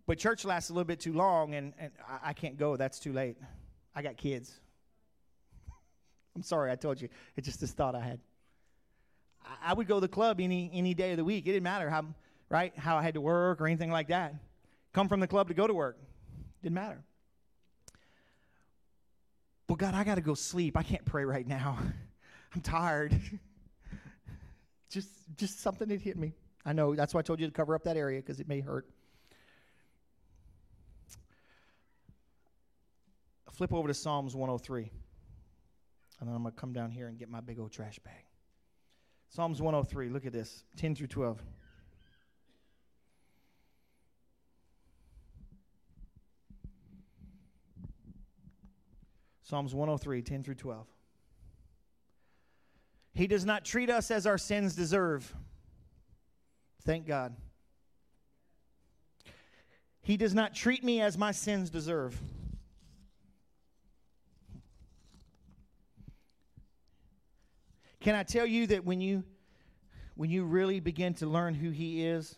But church lasts a little bit too long, and, and I, I can't go. That's too late. I got kids. I'm sorry, I told you. It's just this thought I had. I, I would go to the club any any day of the week. It didn't matter how right how I had to work or anything like that. Come from the club to go to work. Didn't matter. But God, I got to go sleep. I can't pray right now. I'm tired. just just something that hit me. I know that's why I told you to cover up that area because it may hurt. Flip over to Psalms 103. And then I'm going to come down here and get my big old trash bag. Psalms 103, look at this 10 through 12. Psalms 103, 10 through 12. He does not treat us as our sins deserve. Thank God. He does not treat me as my sins deserve. Can I tell you that when you when you really begin to learn who he is,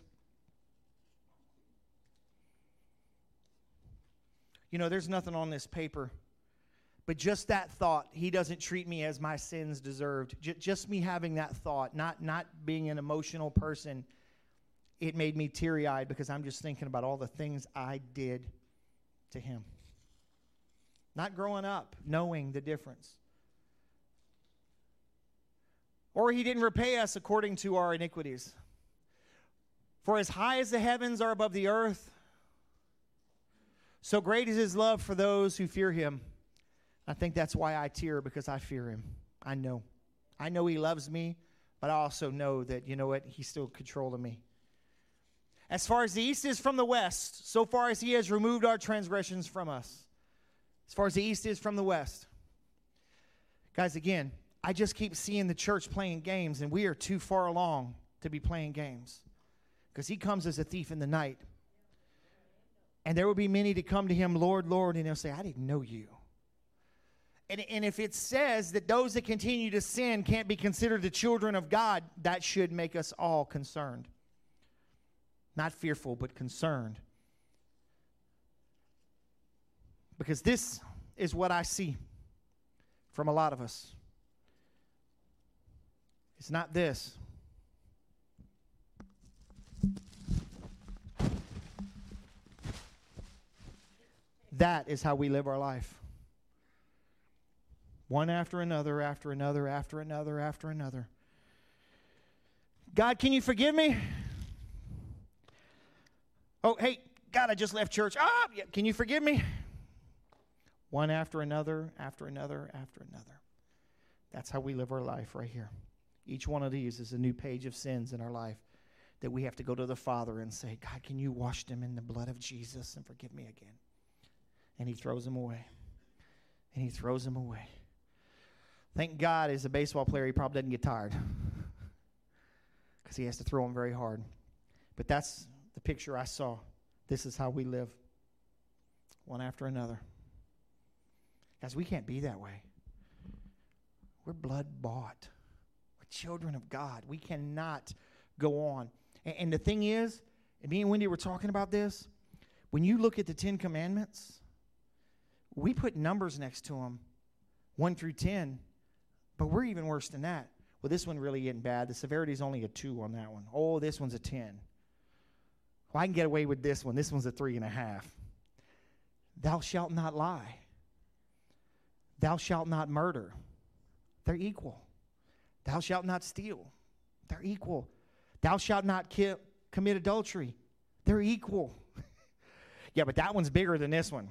you know, there's nothing on this paper, but just that thought, he doesn't treat me as my sins deserved. J- just me having that thought, not not being an emotional person, it made me teary eyed because I'm just thinking about all the things I did to him. Not growing up, knowing the difference. Or he didn't repay us according to our iniquities. For as high as the heavens are above the earth, so great is his love for those who fear him. I think that's why I tear because I fear him. I know. I know he loves me, but I also know that, you know what, he's still controlling me. As far as the east is from the west, so far as he has removed our transgressions from us. As far as the east is from the west. Guys, again, I just keep seeing the church playing games, and we are too far along to be playing games. Because he comes as a thief in the night. And there will be many to come to him, Lord, Lord, and they'll say, I didn't know you. And, and if it says that those that continue to sin can't be considered the children of God, that should make us all concerned. Not fearful, but concerned. Because this is what I see from a lot of us. It's not this. That is how we live our life. One after another, after another, after another, after another. God, can you forgive me? Oh, hey, God, I just left church. Ah, can you forgive me? One after another, after another, after another. That's how we live our life right here. Each one of these is a new page of sins in our life that we have to go to the Father and say, God, can you wash them in the blood of Jesus and forgive me again? And He throws them away. And He throws them away. Thank God, as a baseball player, he probably doesn't get tired because he has to throw them very hard. But that's the picture I saw. This is how we live, one after another. Guys, we can't be that way. We're blood bought. Children of God. We cannot go on. And, and the thing is, and me and Wendy were talking about this. When you look at the Ten Commandments, we put numbers next to them, one through ten, but we're even worse than that. Well, this one really isn't bad. The severity is only a two on that one. Oh, this one's a ten. Well, I can get away with this one. This one's a three and a half. Thou shalt not lie. Thou shalt not murder. They're equal. Thou shalt not steal. They're equal. Thou shalt not ki- commit adultery. They're equal. yeah, but that one's bigger than this one.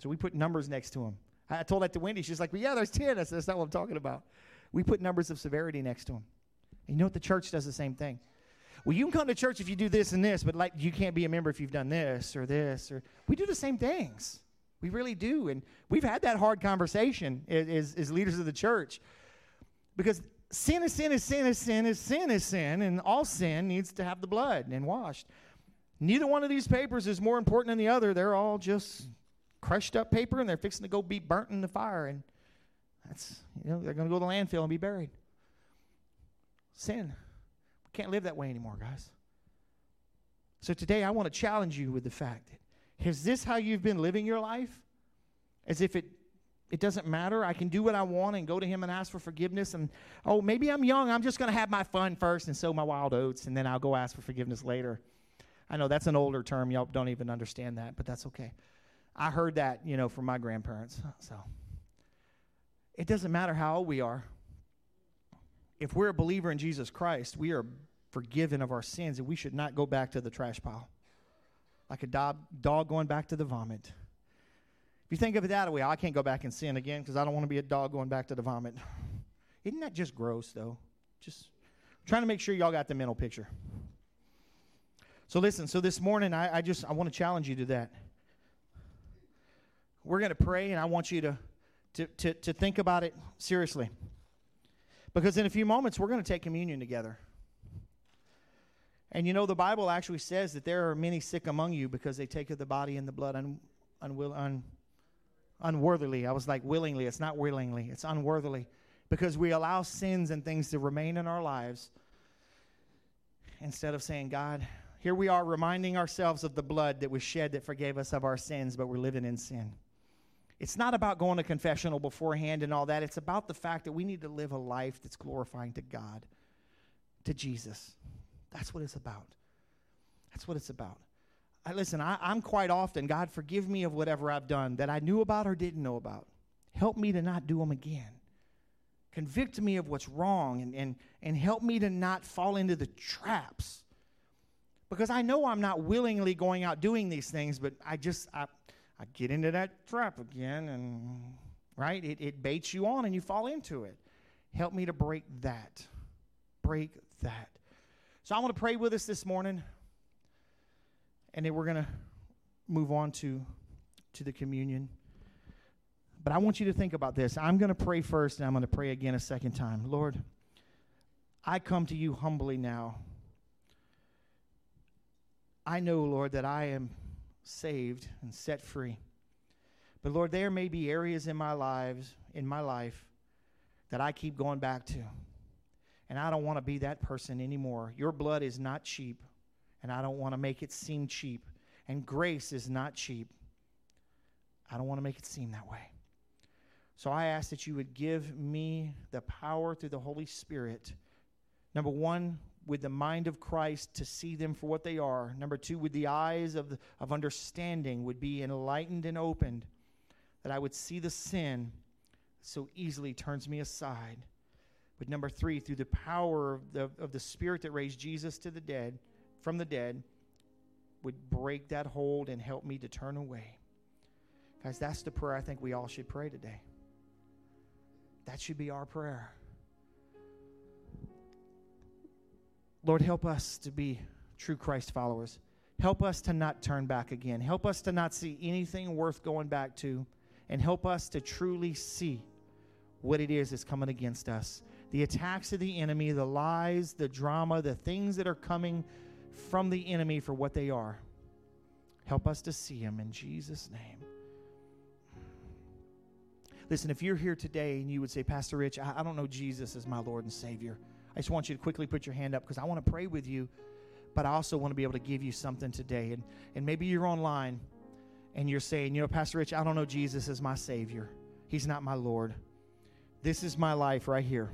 So we put numbers next to them. I told that to Wendy. She's like, well, yeah, there's 10. I said, that's not what I'm talking about. We put numbers of severity next to them. And you know what? The church does the same thing. Well, you can come to church if you do this and this, but like you can't be a member if you've done this or this or we do the same things. We really do. And we've had that hard conversation as, as leaders of the church. Because sin is sin is sin is sin is sin is sin, and all sin needs to have the blood and washed. Neither one of these papers is more important than the other. They're all just crushed up paper and they're fixing to go be burnt in the fire and that's you know they're going to go to the landfill and be buried sin we can't live that way anymore guys so today i want to challenge you with the fact that is this how you've been living your life as if it it doesn't matter. I can do what i want and go to him and ask for forgiveness. And oh maybe i'm young. I'm just going to have my fun first and sow my wild oats and then i'll go ask for forgiveness later. I know that's an older term. Y'all don't even understand that but that's okay. I heard that, you know, from my grandparents. So. It doesn't matter how old we are. If we're a believer in Jesus Christ, we are forgiven of our sins and we should not go back to the trash pile. Like a dog, dog going back to the vomit. If you think of it that way, I can't go back and sin again because I don't want to be a dog going back to the vomit. Isn't that just gross, though? Just trying to make sure y'all got the mental picture. So listen, so this morning I, I just I want to challenge you to that. We're going to pray, and I want you to, to, to, to think about it seriously. Because in a few moments, we're going to take communion together. And you know, the Bible actually says that there are many sick among you because they take of the body and the blood un, unwill, un, unworthily. I was like, willingly. It's not willingly, it's unworthily. Because we allow sins and things to remain in our lives instead of saying, God, here we are reminding ourselves of the blood that was shed that forgave us of our sins, but we're living in sin. It's not about going to confessional beforehand and all that. It's about the fact that we need to live a life that's glorifying to God, to Jesus. That's what it's about. That's what it's about. I, listen, I, I'm quite often, God, forgive me of whatever I've done that I knew about or didn't know about. Help me to not do them again. Convict me of what's wrong and, and, and help me to not fall into the traps. Because I know I'm not willingly going out doing these things, but I just, I, I get into that trap again, and right? It, it baits you on and you fall into it. Help me to break that. Break that. So I want to pray with us this morning, and then we're going to move on to, to the communion. But I want you to think about this. I'm going to pray first, and I'm going to pray again a second time. Lord, I come to you humbly now. I know, Lord, that I am saved and set free. But Lord, there may be areas in my lives, in my life, that I keep going back to. And I don't want to be that person anymore. Your blood is not cheap, and I don't want to make it seem cheap. And grace is not cheap. I don't want to make it seem that way. So I ask that you would give me the power through the Holy Spirit. Number one, with the mind of Christ to see them for what they are. Number two, with the eyes of, of understanding would be enlightened and opened, that I would see the sin so easily turns me aside. But number three, through the power of the, of the Spirit that raised Jesus to the dead, from the dead, would break that hold and help me to turn away. Guys, that's the prayer I think we all should pray today. That should be our prayer. Lord, help us to be true Christ followers. Help us to not turn back again. Help us to not see anything worth going back to. And help us to truly see what it is that's coming against us. The attacks of the enemy, the lies, the drama, the things that are coming from the enemy for what they are. Help us to see them in Jesus' name. Listen, if you're here today and you would say, Pastor Rich, I, I don't know Jesus as my Lord and Savior. I just want you to quickly put your hand up because I want to pray with you, but I also want to be able to give you something today. And, and maybe you're online and you're saying, you know, Pastor Rich, I don't know Jesus as my Savior. He's not my Lord. This is my life right here.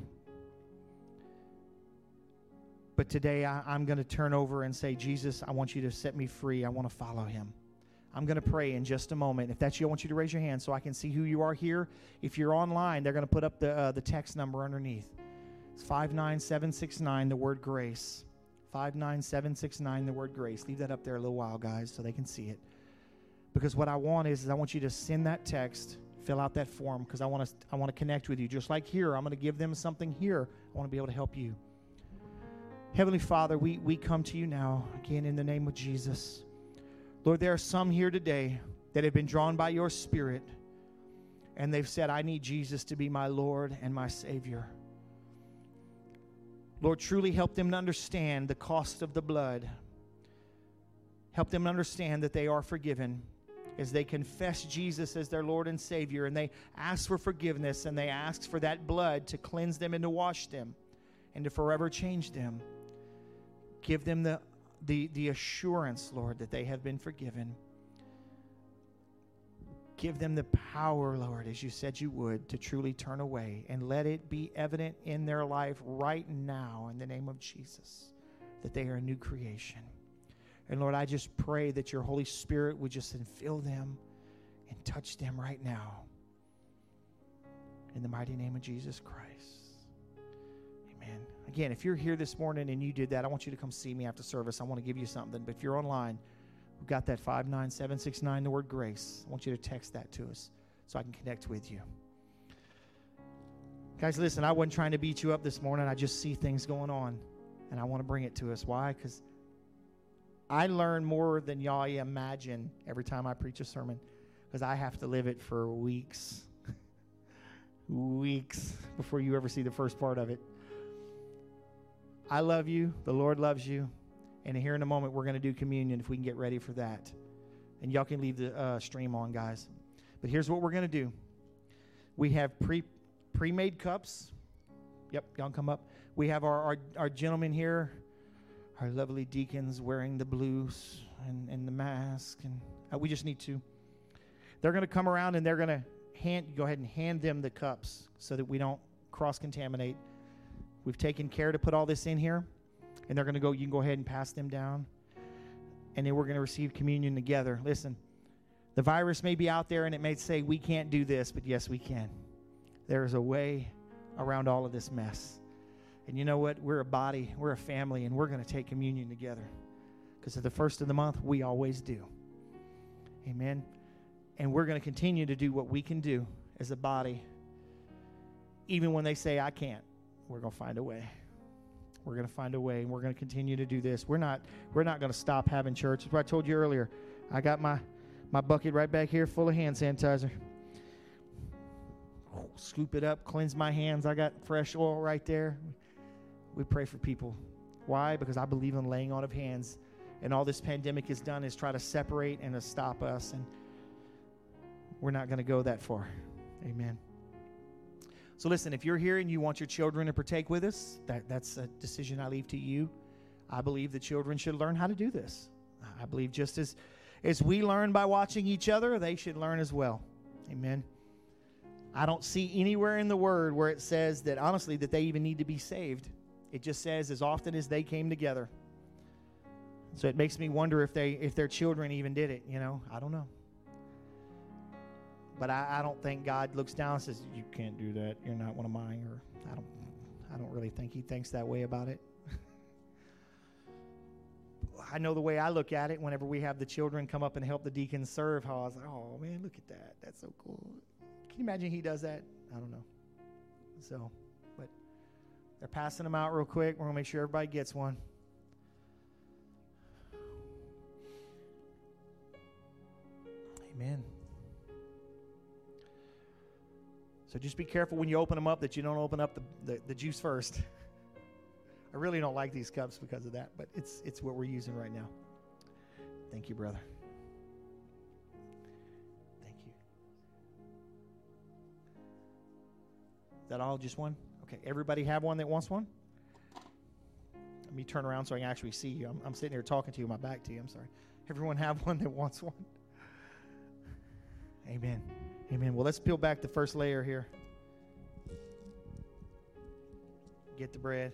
But today I, am going to turn over and say, Jesus, I want you to set me free. I want to follow him. I'm going to pray in just a moment. If that's you, I want you to raise your hand so I can see who you are here. If you're online, they're going to put up the, uh, the text number underneath. It's 59769, the word grace. 59769, the word grace. Leave that up there a little while, guys, so they can see it. Because what I want is, is I want you to send that text, fill out that form, because I want to I want to connect with you. Just like here, I'm going to give them something here. I want to be able to help you. Heavenly Father, we, we come to you now, again, in the name of Jesus. Lord, there are some here today that have been drawn by your Spirit, and they've said, I need Jesus to be my Lord and my Savior. Lord, truly help them to understand the cost of the blood. Help them understand that they are forgiven as they confess Jesus as their Lord and Savior and they ask for forgiveness and they ask for that blood to cleanse them and to wash them and to forever change them. Give them the, the, the assurance, Lord, that they have been forgiven. Give them the power, Lord, as you said you would, to truly turn away. And let it be evident in their life right now, in the name of Jesus, that they are a new creation. And Lord, I just pray that your Holy Spirit would just infill them and touch them right now. In the mighty name of Jesus Christ. Again, if you're here this morning and you did that, I want you to come see me after service. I want to give you something. But if you're online, We've got that 59769, the word grace. I want you to text that to us so I can connect with you. Guys, listen, I wasn't trying to beat you up this morning. I just see things going on, and I want to bring it to us. Why? Because I learn more than y'all imagine every time I preach a sermon because I have to live it for weeks. weeks before you ever see the first part of it. I love you. The Lord loves you. And here in a moment, we're going to do communion if we can get ready for that. And y'all can leave the uh, stream on, guys. But here's what we're going to do we have pre made cups. Yep, y'all come up. We have our, our, our gentlemen here, our lovely deacons wearing the blues and, and the mask. And uh, we just need to. They're going to come around and they're going to hand go ahead and hand them the cups so that we don't cross contaminate. We've taken care to put all this in here. And they're going to go, you can go ahead and pass them down. And then we're going to receive communion together. Listen, the virus may be out there and it may say we can't do this, but yes, we can. There is a way around all of this mess. And you know what? We're a body, we're a family, and we're going to take communion together. Because at the first of the month, we always do. Amen. And we're going to continue to do what we can do as a body. Even when they say, I can't, we're going to find a way. We're going to find a way, and we're going to continue to do this. We're not, we're not going to stop having church. That's what I told you earlier. I got my, my bucket right back here full of hand sanitizer. Scoop it up, cleanse my hands. I got fresh oil right there. We pray for people. Why? Because I believe in laying on of hands. And all this pandemic has done is try to separate and to stop us. And we're not going to go that far. Amen. So listen, if you're here and you want your children to partake with us, that, that's a decision I leave to you. I believe the children should learn how to do this. I believe just as as we learn by watching each other, they should learn as well. Amen. I don't see anywhere in the word where it says that honestly that they even need to be saved. It just says as often as they came together. So it makes me wonder if they if their children even did it, you know. I don't know. But I, I don't think God looks down and says, You can't do that. You're not one of mine or I don't I don't really think he thinks that way about it. I know the way I look at it whenever we have the children come up and help the deacons serve, how I was like, oh man, look at that. That's so cool. Can you imagine he does that? I don't know. So, but they're passing them out real quick. We're going to make sure everybody gets one. Amen. So just be careful when you open them up that you don't open up the, the, the juice first. I really don't like these cups because of that, but it's it's what we're using right now. Thank you, brother. Thank you. Is that all? Just one? Okay. Everybody have one that wants one? Let me turn around so I can actually see you. I'm, I'm sitting here talking to you, my back to you. I'm sorry. Everyone have one that wants one? Amen. Amen. Well, let's peel back the first layer here. Get the bread.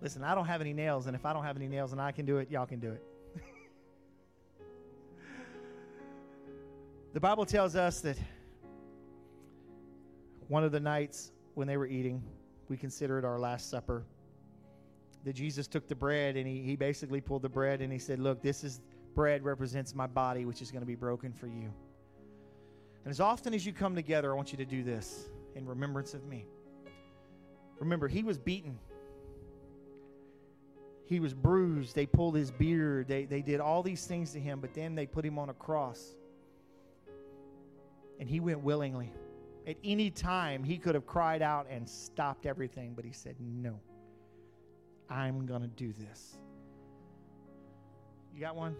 Listen, I don't have any nails, and if I don't have any nails and I can do it, y'all can do it. the Bible tells us that one of the nights when they were eating, we consider it our Last Supper, that Jesus took the bread and he, he basically pulled the bread and he said, Look, this is bread represents my body, which is going to be broken for you. And as often as you come together, I want you to do this in remembrance of me. Remember, he was beaten he was bruised. They pulled his beard. They, they did all these things to him, but then they put him on a cross. And he went willingly. At any time, he could have cried out and stopped everything, but he said, No, I'm going to do this. You got one?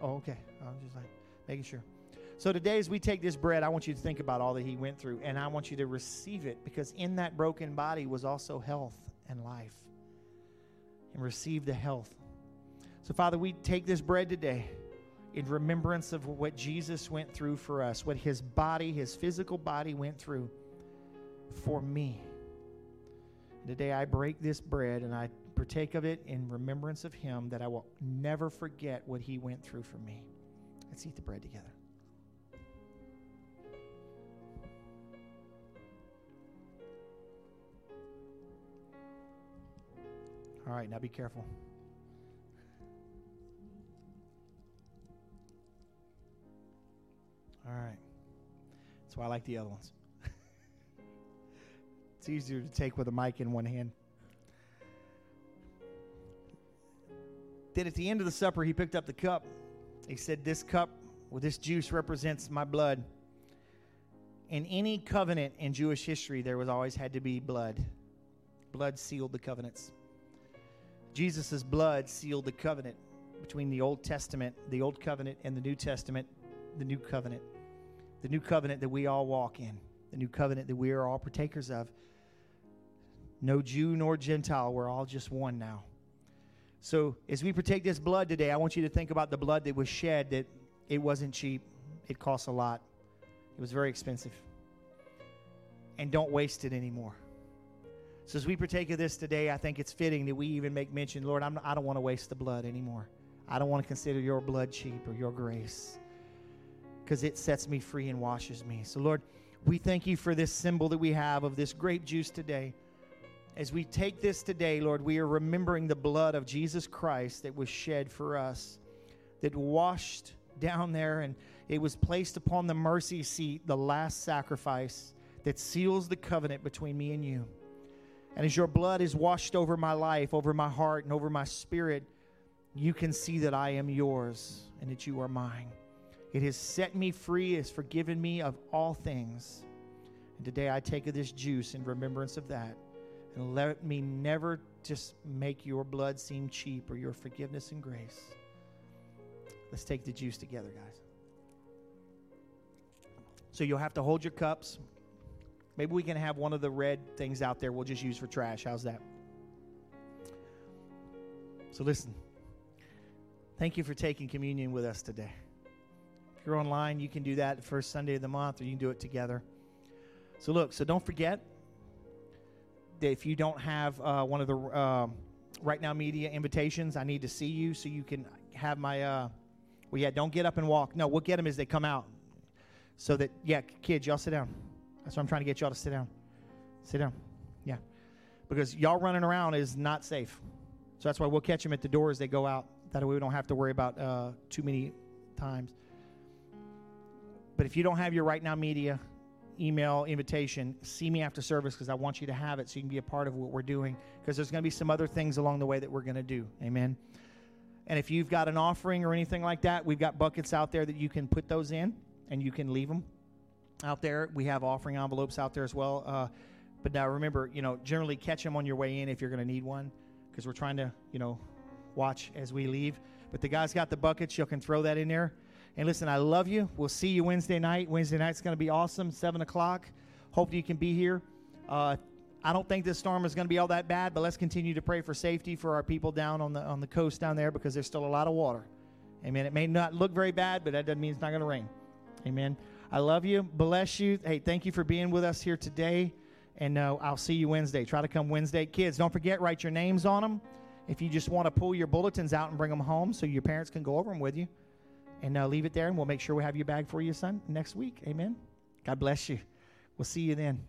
Oh, okay. I'm just like making sure. So today, as we take this bread, I want you to think about all that he went through, and I want you to receive it because in that broken body was also health and life and receive the health. So, Father, we take this bread today in remembrance of what Jesus went through for us, what his body, his physical body went through for me. Today I break this bread and I partake of it in remembrance of him that I will never forget what he went through for me. Let's eat the bread together. All right, now be careful. All right. That's why I like the other ones. it's easier to take with a mic in one hand. Then at the end of the supper, he picked up the cup. He said, This cup with this juice represents my blood. In any covenant in Jewish history, there was always had to be blood. Blood sealed the covenants. Jesus' blood sealed the covenant between the Old Testament, the Old Covenant, and the New Testament, the New Covenant. The new covenant that we all walk in, the new covenant that we are all partakers of. No Jew nor Gentile, we're all just one now. So, as we partake this blood today, I want you to think about the blood that was shed, that it wasn't cheap, it cost a lot, it was very expensive. And don't waste it anymore. So as we partake of this today, I think it's fitting that we even make mention, Lord, I'm, I don't want to waste the blood anymore. I don't want to consider your blood cheap or your grace because it sets me free and washes me. So, Lord, we thank you for this symbol that we have of this grape juice today. As we take this today, Lord, we are remembering the blood of Jesus Christ that was shed for us, that washed down there, and it was placed upon the mercy seat, the last sacrifice that seals the covenant between me and you. And as your blood is washed over my life, over my heart, and over my spirit, you can see that I am yours and that you are mine. It has set me free, it has forgiven me of all things. And today I take of this juice in remembrance of that. And let me never just make your blood seem cheap or your forgiveness and grace. Let's take the juice together, guys. So you'll have to hold your cups. Maybe we can have one of the red things out there we'll just use for trash. How's that? So listen. Thank you for taking communion with us today. If you're online, you can do that the first Sunday of the month, or you can do it together. So look, so don't forget if you don't have uh, one of the uh, RightNow Media invitations, I need to see you so you can have my. Uh, well, yeah, don't get up and walk. No, we'll get them as they come out. So that yeah, kids, y'all sit down. That's what I'm trying to get y'all to sit down. Sit down. Yeah, because y'all running around is not safe. So that's why we'll catch them at the door as they go out. That way we don't have to worry about uh, too many times. But if you don't have your RightNow Media email invitation, see me after service because I want you to have it so you can be a part of what we're doing because there's going to be some other things along the way that we're going to do. Amen. And if you've got an offering or anything like that, we've got buckets out there that you can put those in and you can leave them out there. We have offering envelopes out there as well. Uh, but now remember, you know, generally catch them on your way in if you're going to need one because we're trying to, you know, watch as we leave. But the guys got the buckets. You can throw that in there. And listen, I love you. We'll see you Wednesday night. Wednesday night's going to be awesome, 7 o'clock. Hope you can be here. Uh, I don't think this storm is going to be all that bad, but let's continue to pray for safety for our people down on the on the coast down there because there's still a lot of water. Amen. It may not look very bad, but that doesn't mean it's not going to rain. Amen. I love you. Bless you. Hey, thank you for being with us here today. And uh, I'll see you Wednesday. Try to come Wednesday. Kids, don't forget, write your names on them. If you just want to pull your bulletins out and bring them home so your parents can go over them with you. And uh, leave it there, and we'll make sure we have your bag for you, son, next week. Amen. God bless you. We'll see you then.